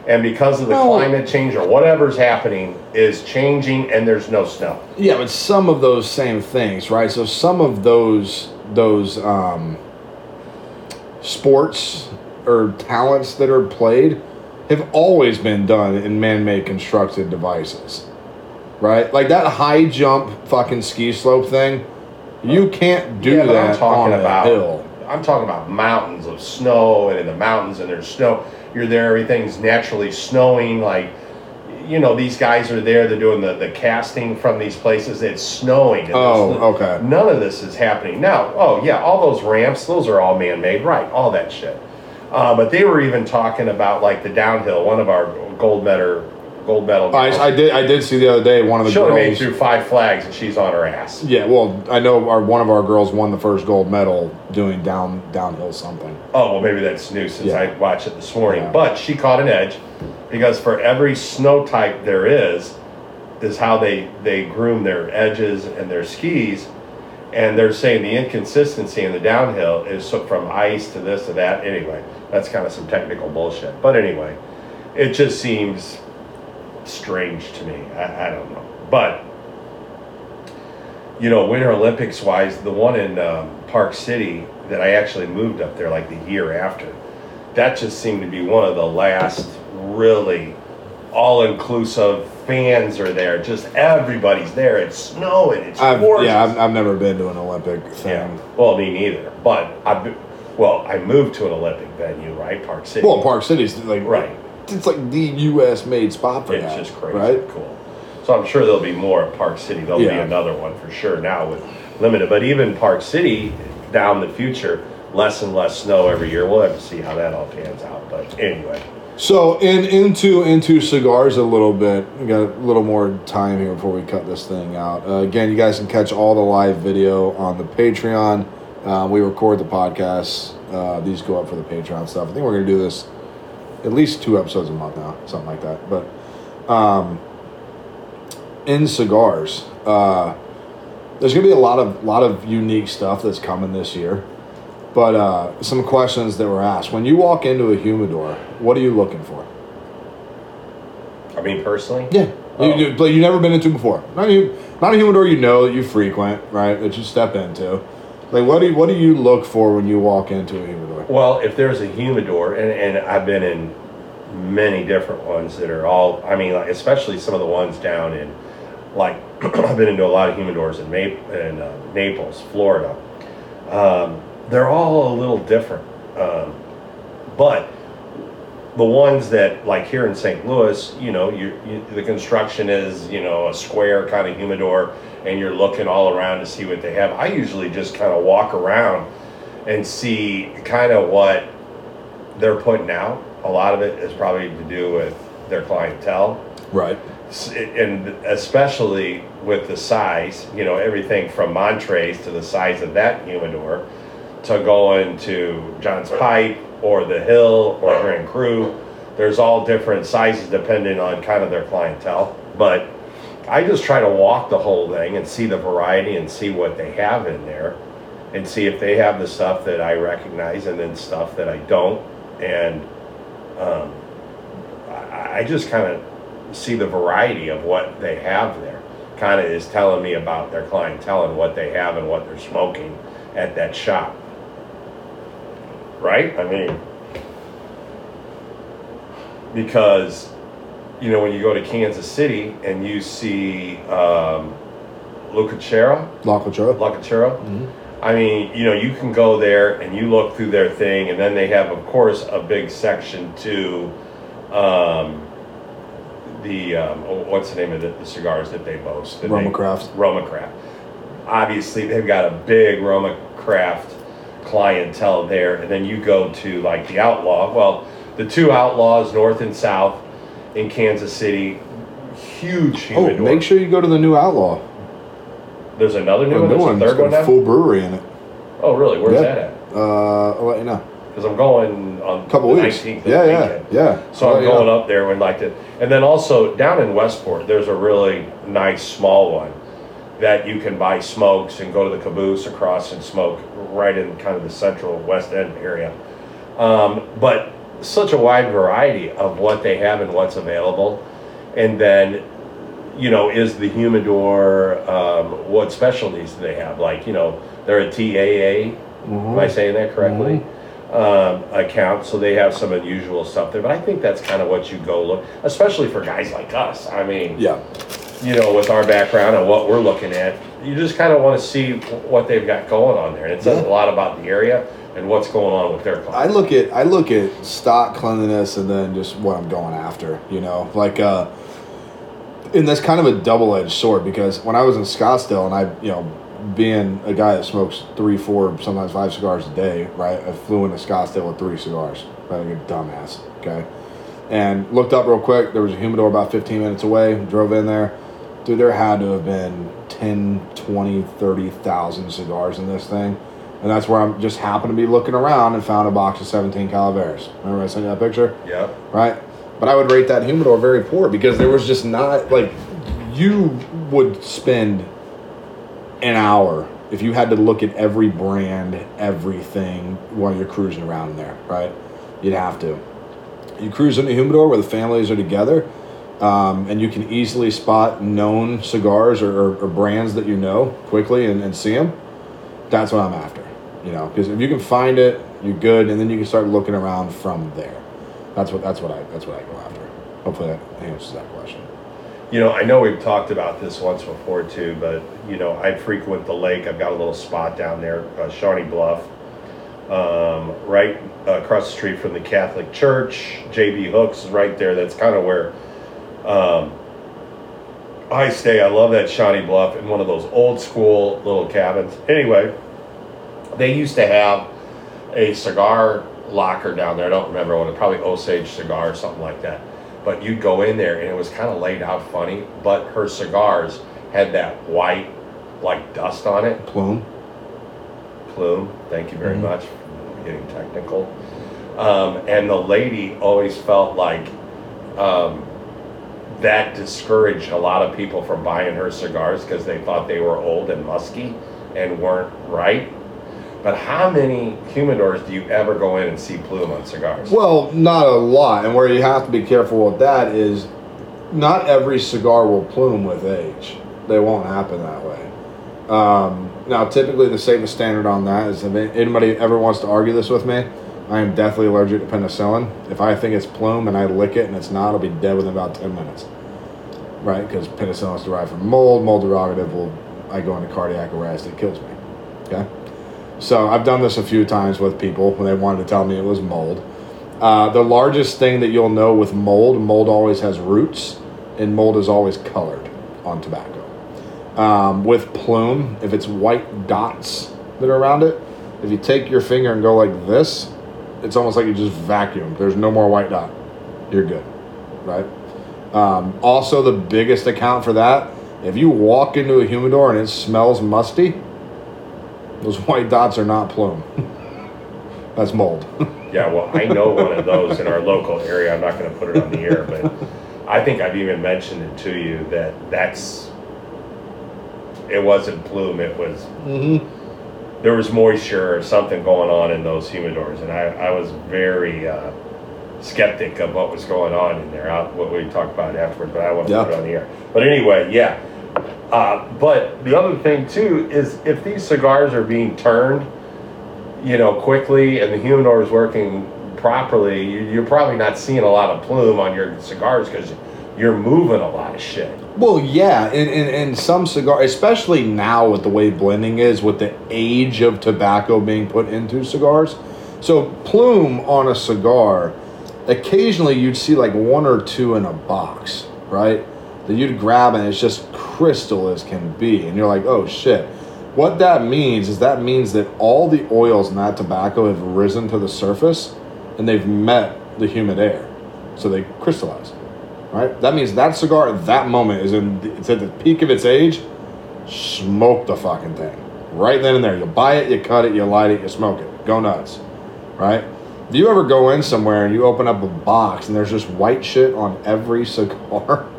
And because of the climate change or whatever's happening is changing and there's no snow. Yeah, but some of those same things, right? So some of those those um, sports or talents that are played have always been done in man-made constructed devices. right? Like that high jump fucking ski slope thing. You can't do but that I'm talking on about a hill. I'm talking about mountains of snow and in the mountains and there's snow. You're there, everything's naturally snowing. Like, you know, these guys are there. They're doing the, the casting from these places. It's snowing. Oh, this- okay. None of this is happening now. Oh yeah, all those ramps, those are all man-made, right? All that shit. Uh, but they were even talking about like the downhill. One of our gold medal, gold medal. I, I did. I did see the other day one of the She only made girls. through five flags and she's on her ass. Yeah, well, I know our one of our girls won the first gold medal doing down downhill something. Oh well, maybe that's new since Yeah. I watched it this morning. Yeah. But she caught an edge because for every snow type there is, is how they they groom their edges and their skis, and they're saying the inconsistency in the downhill is so from ice to this to that. Anyway, that's kind of some technical bullshit. But anyway, it just seems strange to me. I, I don't know, but you know, Winter Olympics wise, the one in um, Park City that I actually moved up there like the year after, that just seemed to be one of the last really all inclusive fans are there. Just everybody's there. It's snowing. It's I've, gorgeous. yeah, I've, I've never been to an Olympic thing. Yeah. Well, me neither. But I, be- well, I moved to an Olympic venue, right? Park City. Well, Park City's like Right. It's like the U.S. made spot for it's that. just crazy right? cool. So I'm sure there'll be more at Park City. There'll be another one for sure now with limited. But even Park City, down the future, less and less snow every year. We'll have to see how that all pans out. But anyway, So in into into cigars a little bit. We got a little more time here before we cut this thing out. Uh, again, you guys can catch all the live video on the Patreon. Uh, we record the podcasts. Uh, these go up for the Patreon stuff. I think we're gonna do this at least two episodes a month now, something like that. But um, in cigars, uh, there's gonna be a lot of lot of unique stuff that's coming this year. But uh, some questions that were asked when you walk into a humidor, what are you looking for? I mean, personally, Yeah, Oh. you, you, like you've never been into before. Not a, not a humidor you know that you frequent, right? That you step into. Like, what do you, what do you look for when you walk into a humidor? Well, if there's a humidor, and, and I've been in many different ones that are all, I mean, like, especially some of the ones down in, like, I've been into a lot of humidors in, Nap- in uh, Naples, Florida. Um, they're all a little different. Um, but the ones that, like here in St. Louis, you know, you, you, the construction is, you know, a square kind of humidor, and you're looking all around to see what they have. I usually just kind of walk around and see kind of what they're putting out. A lot of it is probably to do with their clientele, Right. And especially with the size. You know, everything from Montrese to the size of that humidor to going to John's Pipe or the Hill or Grand Cru. There's all different sizes depending on kind of their clientele, but. I just try to walk the whole thing and see the variety and see what they have in there and see if they have the stuff that I recognize and then stuff that I don't. And um, I, I just kind of see the variety of what they have there. Kind of is telling me about their clientele and what they have and what they're smoking at that shop. Right? I mean, because, you know, when you go to Kansas City and you see um, Lucachera, La Cuchara. Lacachero. Mhm. I mean, you know, you can go there and you look through their thing, and then they have, of course, a big section to um, the um, oh, what's the name of the, the cigars that they boast? That Roma they- Craft. Roma Craft. Obviously, they've got a big Roma Craft clientele there, and then you go to like the Outlaw. Well, the two Outlaws, North and South, in Kansas City, huge Oh, make sure you go to the new Outlaw. There's another new The one. There's a one's third one a now. full brewery in it. Oh, really? Where's that at? Uh, I'll let you know. Because I'm going on a Couple the weeks. 19th. Yeah, yeah, yeah. So I'll I'm going know. up there and like to, and then also down in Westport, there's a really nice small one that you can buy smokes and go to the caboose across and smoke right in kind of the central West End area. Um, but such a wide variety of what they have and what's available, and then you know, is the humidor, um, what specialties do they have? Like, you know, they're a TAA, am I saying that correctly? Um, account, so they have some unusual stuff there. But I think that's kind of what you go look, especially for guys like us. I mean, Yeah. you know, with our background and what we're looking at, you just kind of want to see what they've got going on there. And it says Yeah. a lot about the area and what's going on with their I look at I look at stock cleanliness and then just what I'm going after. You know, like uh, and that's kind of a double edged sword because when I was in Scottsdale and I you know being a guy that smokes three, four, sometimes five cigars a day, right? I flew into Scottsdale with three cigars, right? Like a dumbass, okay? And looked up real quick. There was a humidor about 15 minutes away. Drove in there. Dude, there had to have been 10, 20, 30,000 cigars in this thing. And that's where I'm just happened to be looking around and found a box of 17 Calaveras. Remember I sent you that picture? Yep. right? But I would rate that humidor very poor because there was just not like you would spend an hour if you had to look at every brand, everything while you're cruising around in there, right? You'd have to. You cruise in the humidor where the families are together, um, and you can easily spot known cigars or, or, or brands that you know quickly and, and see them. That's what I'm after, you know, because if you can find it, you're good, and then you can start looking around from there. That's what that's what I that's what I go after. Hopefully that answers that question. You know, I know we've talked about this once before too, but you know, I frequent the lake. I've got a little spot down there, uh, Shawnee Bluff, um, right across the street from the Catholic Church. JB Hooks is right there. That's kind of where um, I stay. I love that Shawnee Bluff in one of those old school little cabins. Anyway, they used to have a cigar locker down there. I don't remember what it probably Osage cigar or something like that. But you'd go in there and it was kind of laid out funny. But her cigars had that white, like dust on it. Plume. Plume. Thank you very Mhm. much for getting technical. Um, and the lady always felt like um, that discouraged a lot of people from buying her cigars because they thought they were old and musky and weren't right. But how many humidors do you ever go in and see plume on cigars? Well, not a lot, and where you have to be careful with that is not every cigar will plume with age. They won't happen that way. Um, now, typically, the safest standard on that is if anybody ever wants to argue this with me, I am deathly allergic to penicillin. If I think it's plume and I lick it and it's not, I'll be dead within about 10 minutes. Right? Because penicillin is derived from mold. Mold derogative will, I go into cardiac arrest, it kills me. Okay? So I've done this a few times with people when they wanted to tell me it was mold. Uh, the largest thing that you'll know with mold, mold always has roots, and mold is always colored on tobacco. Um, with plume, if it's white dots that are around it, if you take your finger and go like this, it's almost like you just vacuum. There's no more white dot. You're good, right? Um, also, the biggest account for that, if you walk into a humidor and it smells musty, those white dots are not plume. That's mold. Yeah, well, I know one of those in our local area. I'm not going to put it on the air, but I think I've even mentioned it to you that that's it wasn't plume. It was mm-hmm. There was moisture or something going on in those humidors, and I, I was very uh, skeptic of what was going on in there. I'll, what we talk about afterwards, but I won't Yeah. put it on the air. But anyway, yeah. Uh, but the other thing too is if these cigars are being turned, you know, quickly and the humidor is working properly, you- you're probably not seeing a lot of plume on your cigars because you're moving a lot of shit. Well, yeah, and, and, and some cigar, especially now with the way blending is, with the age of tobacco being put into cigars. So, plume on a cigar, occasionally you'd see like one or two in a box, right? That you'd grab and it's just crystal as can be. And you're like, oh shit. What that means is that means that all the oils in that tobacco have risen to the surface and they've met the humid air. So they crystallize right? That means that cigar at that moment is in it's at the peak of its age. Smoke the fucking thing right then and there. You buy it, you cut it, you light it, you smoke it. Go nuts, right? If you ever go in somewhere and you open up a box and there's just white shit on every cigar,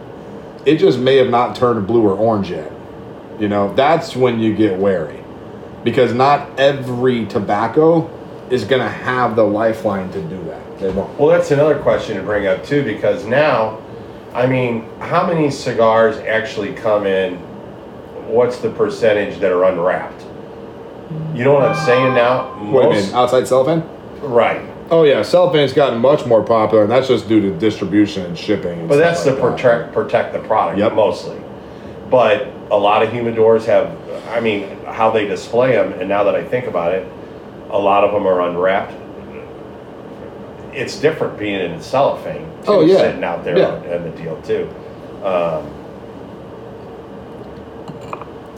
it just may have not turned blue or orange yet. You know, that's when you get wary because not every tobacco is going to have the lifeline to do that. They won't. Well, that's another question to bring up too, because now, I mean, how many cigars actually come in? What's the percentage that are unwrapped? You know what I'm saying now? What do you mean, outside cellophane? right. Oh yeah, cellophane's gotten much more popular, and that's just due to distribution and shipping. And But that's to like that. protect protect the product Yep. mostly. but a lot of humidors have, I mean, how they display them, and now that I think about it, a lot of them are unwrapped. It's different being in cellophane, too, Oh, yeah. sitting out there Yeah. in the deal too. Um,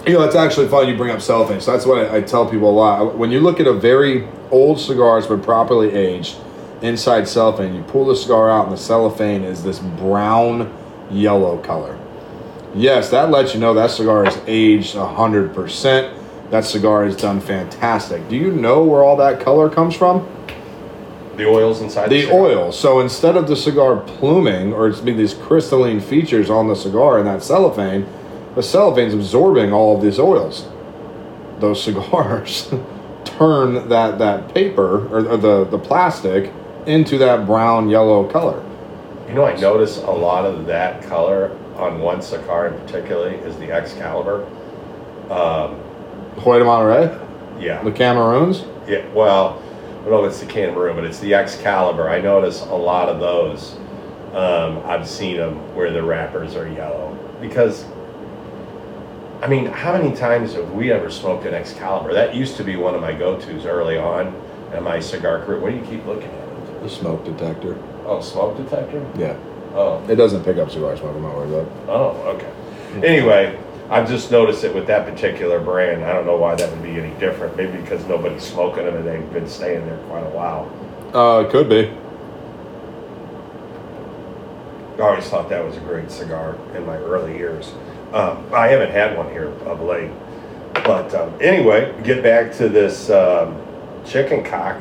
You know, it's actually fun you bring up cellophane. So that's what I, I tell people a lot. When you look at a very old cigar that's been properly aged inside cellophane, you pull the cigar out and the cellophane is this brown yellow color. Yes, that lets you know that cigar is aged 100%. That cigar is done fantastic. Do you know where all that color comes from? The oils inside The cigar. oil. So instead of the cigar pluming or it's being these crystalline features on the cigar in that cellophane, the cellophane's absorbing all of these oils. Those cigars turn that that paper or, or the the plastic into that brown yellow color. You know, I notice a lot of that color on one cigar in particular is the Excalibur. Um, Hoyo de Monterrey, yeah, the Cameroons. yeah. Well, I don't know if it's the Cameroon, but it's the Excalibur. I notice a lot of those. Um, I've seen them where the wrappers are yellow because. I mean, how many times have we ever smoked an Excalibur? That used to be one of my go-tos early on in my cigar career. What do you keep looking at? The smoke detector. Oh, smoke detector. Yeah, Oh, it doesn't pick up cigar smoke. I'm not worried about. Oh, okay. Anyway, I've just noticed it with that particular brand. I don't know why that would be any different. Maybe because nobody's smoking them and they've been staying there quite a while. Uh, it could be. I always thought that was a great cigar in my early years. Um, I haven't had one here of late. But um, anyway, get back to this um, chicken cock.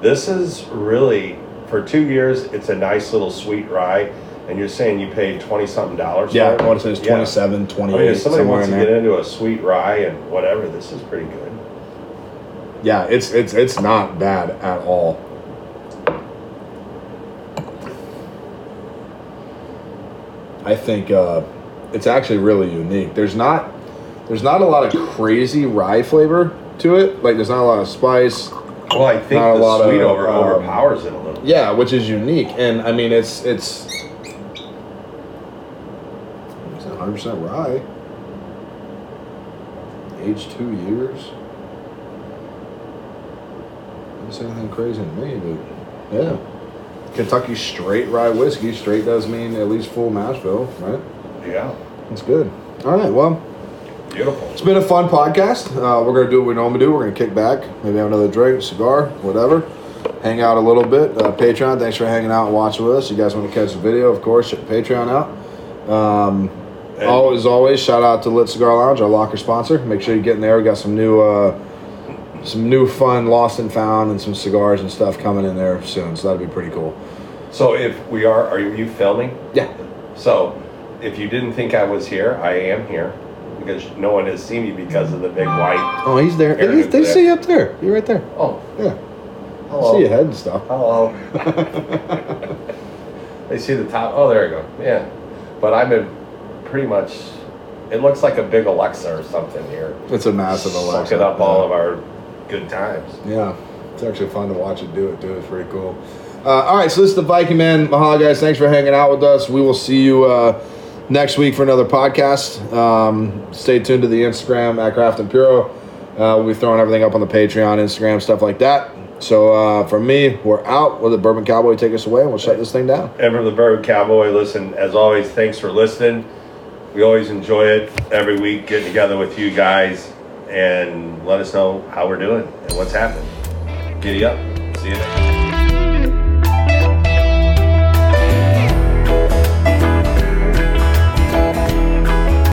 This is really, for two years, it's a nice little sweet rye. And you're saying you paid 20 something dollars Yeah, for I want to say it's Yeah. 27, 28, I mean, if somebody wants to get into a sweet rye and whatever, this is pretty good. Yeah, it's it's it's not bad at all. I think uh, it's actually really unique. There's not there's not a lot of crazy rye flavor to it. Like there's not a lot of spice. Well, I think Not a lot the of, sweet over um, overpowers it a little. Yeah, which is unique. And I mean it's it's it's 100 percent rye. Age two years. Didn't say anything crazy to me, but yeah. Kentucky straight rye whiskey. Straight does mean at least full mash bill, right? Yeah, That's good. All right, well, beautiful. it's been a fun podcast. Uh, we're gonna do what we normally do. We're gonna kick back, maybe have another drink, cigar, whatever. Hang out a little bit. Uh, Patreon, thanks for hanging out and watching with us. You guys want to catch the video, of course, check Patreon out. Um, And- always, as always, shout out to Lit Cigar Lounge, our locker sponsor. Make sure you get in there. We got some new, uh, some new fun lost and found, and some cigars and stuff coming in there soon. So that'd be pretty cool. So if we are, are you filming? Yeah. So if you didn't think I was here, I am here because no one has seen me because of the big white. Oh, he's there. They, they for see you up there. You're right there. Oh, Yeah. I hello. see your head and stuff. Hello. they see the top. Oh, there you go. Yeah. But I'm in pretty much. It looks like a big Alexa or something here. It's a massive Alexa. Sucking up all of our good times. Yeah, it's actually fun to watch it do it too. It's pretty cool. Uh, all right, so this is the Viking Man. Mahalo, guys. Thanks for hanging out with us. We will see you uh, next week for another podcast. Um, stay tuned to the Instagram at Craft and Puro. Uh, we'll be throwing everything up on the Patreon, Instagram, stuff like that. So uh, from me, we're out. Will the Bourbon Cowboy take us away, and we'll shut this thing down. And from the Bourbon Cowboy, listen, as always, thanks for listening. We always enjoy it every week getting together with you guys and let us know how we're doing and what's happening. Giddy up. See you next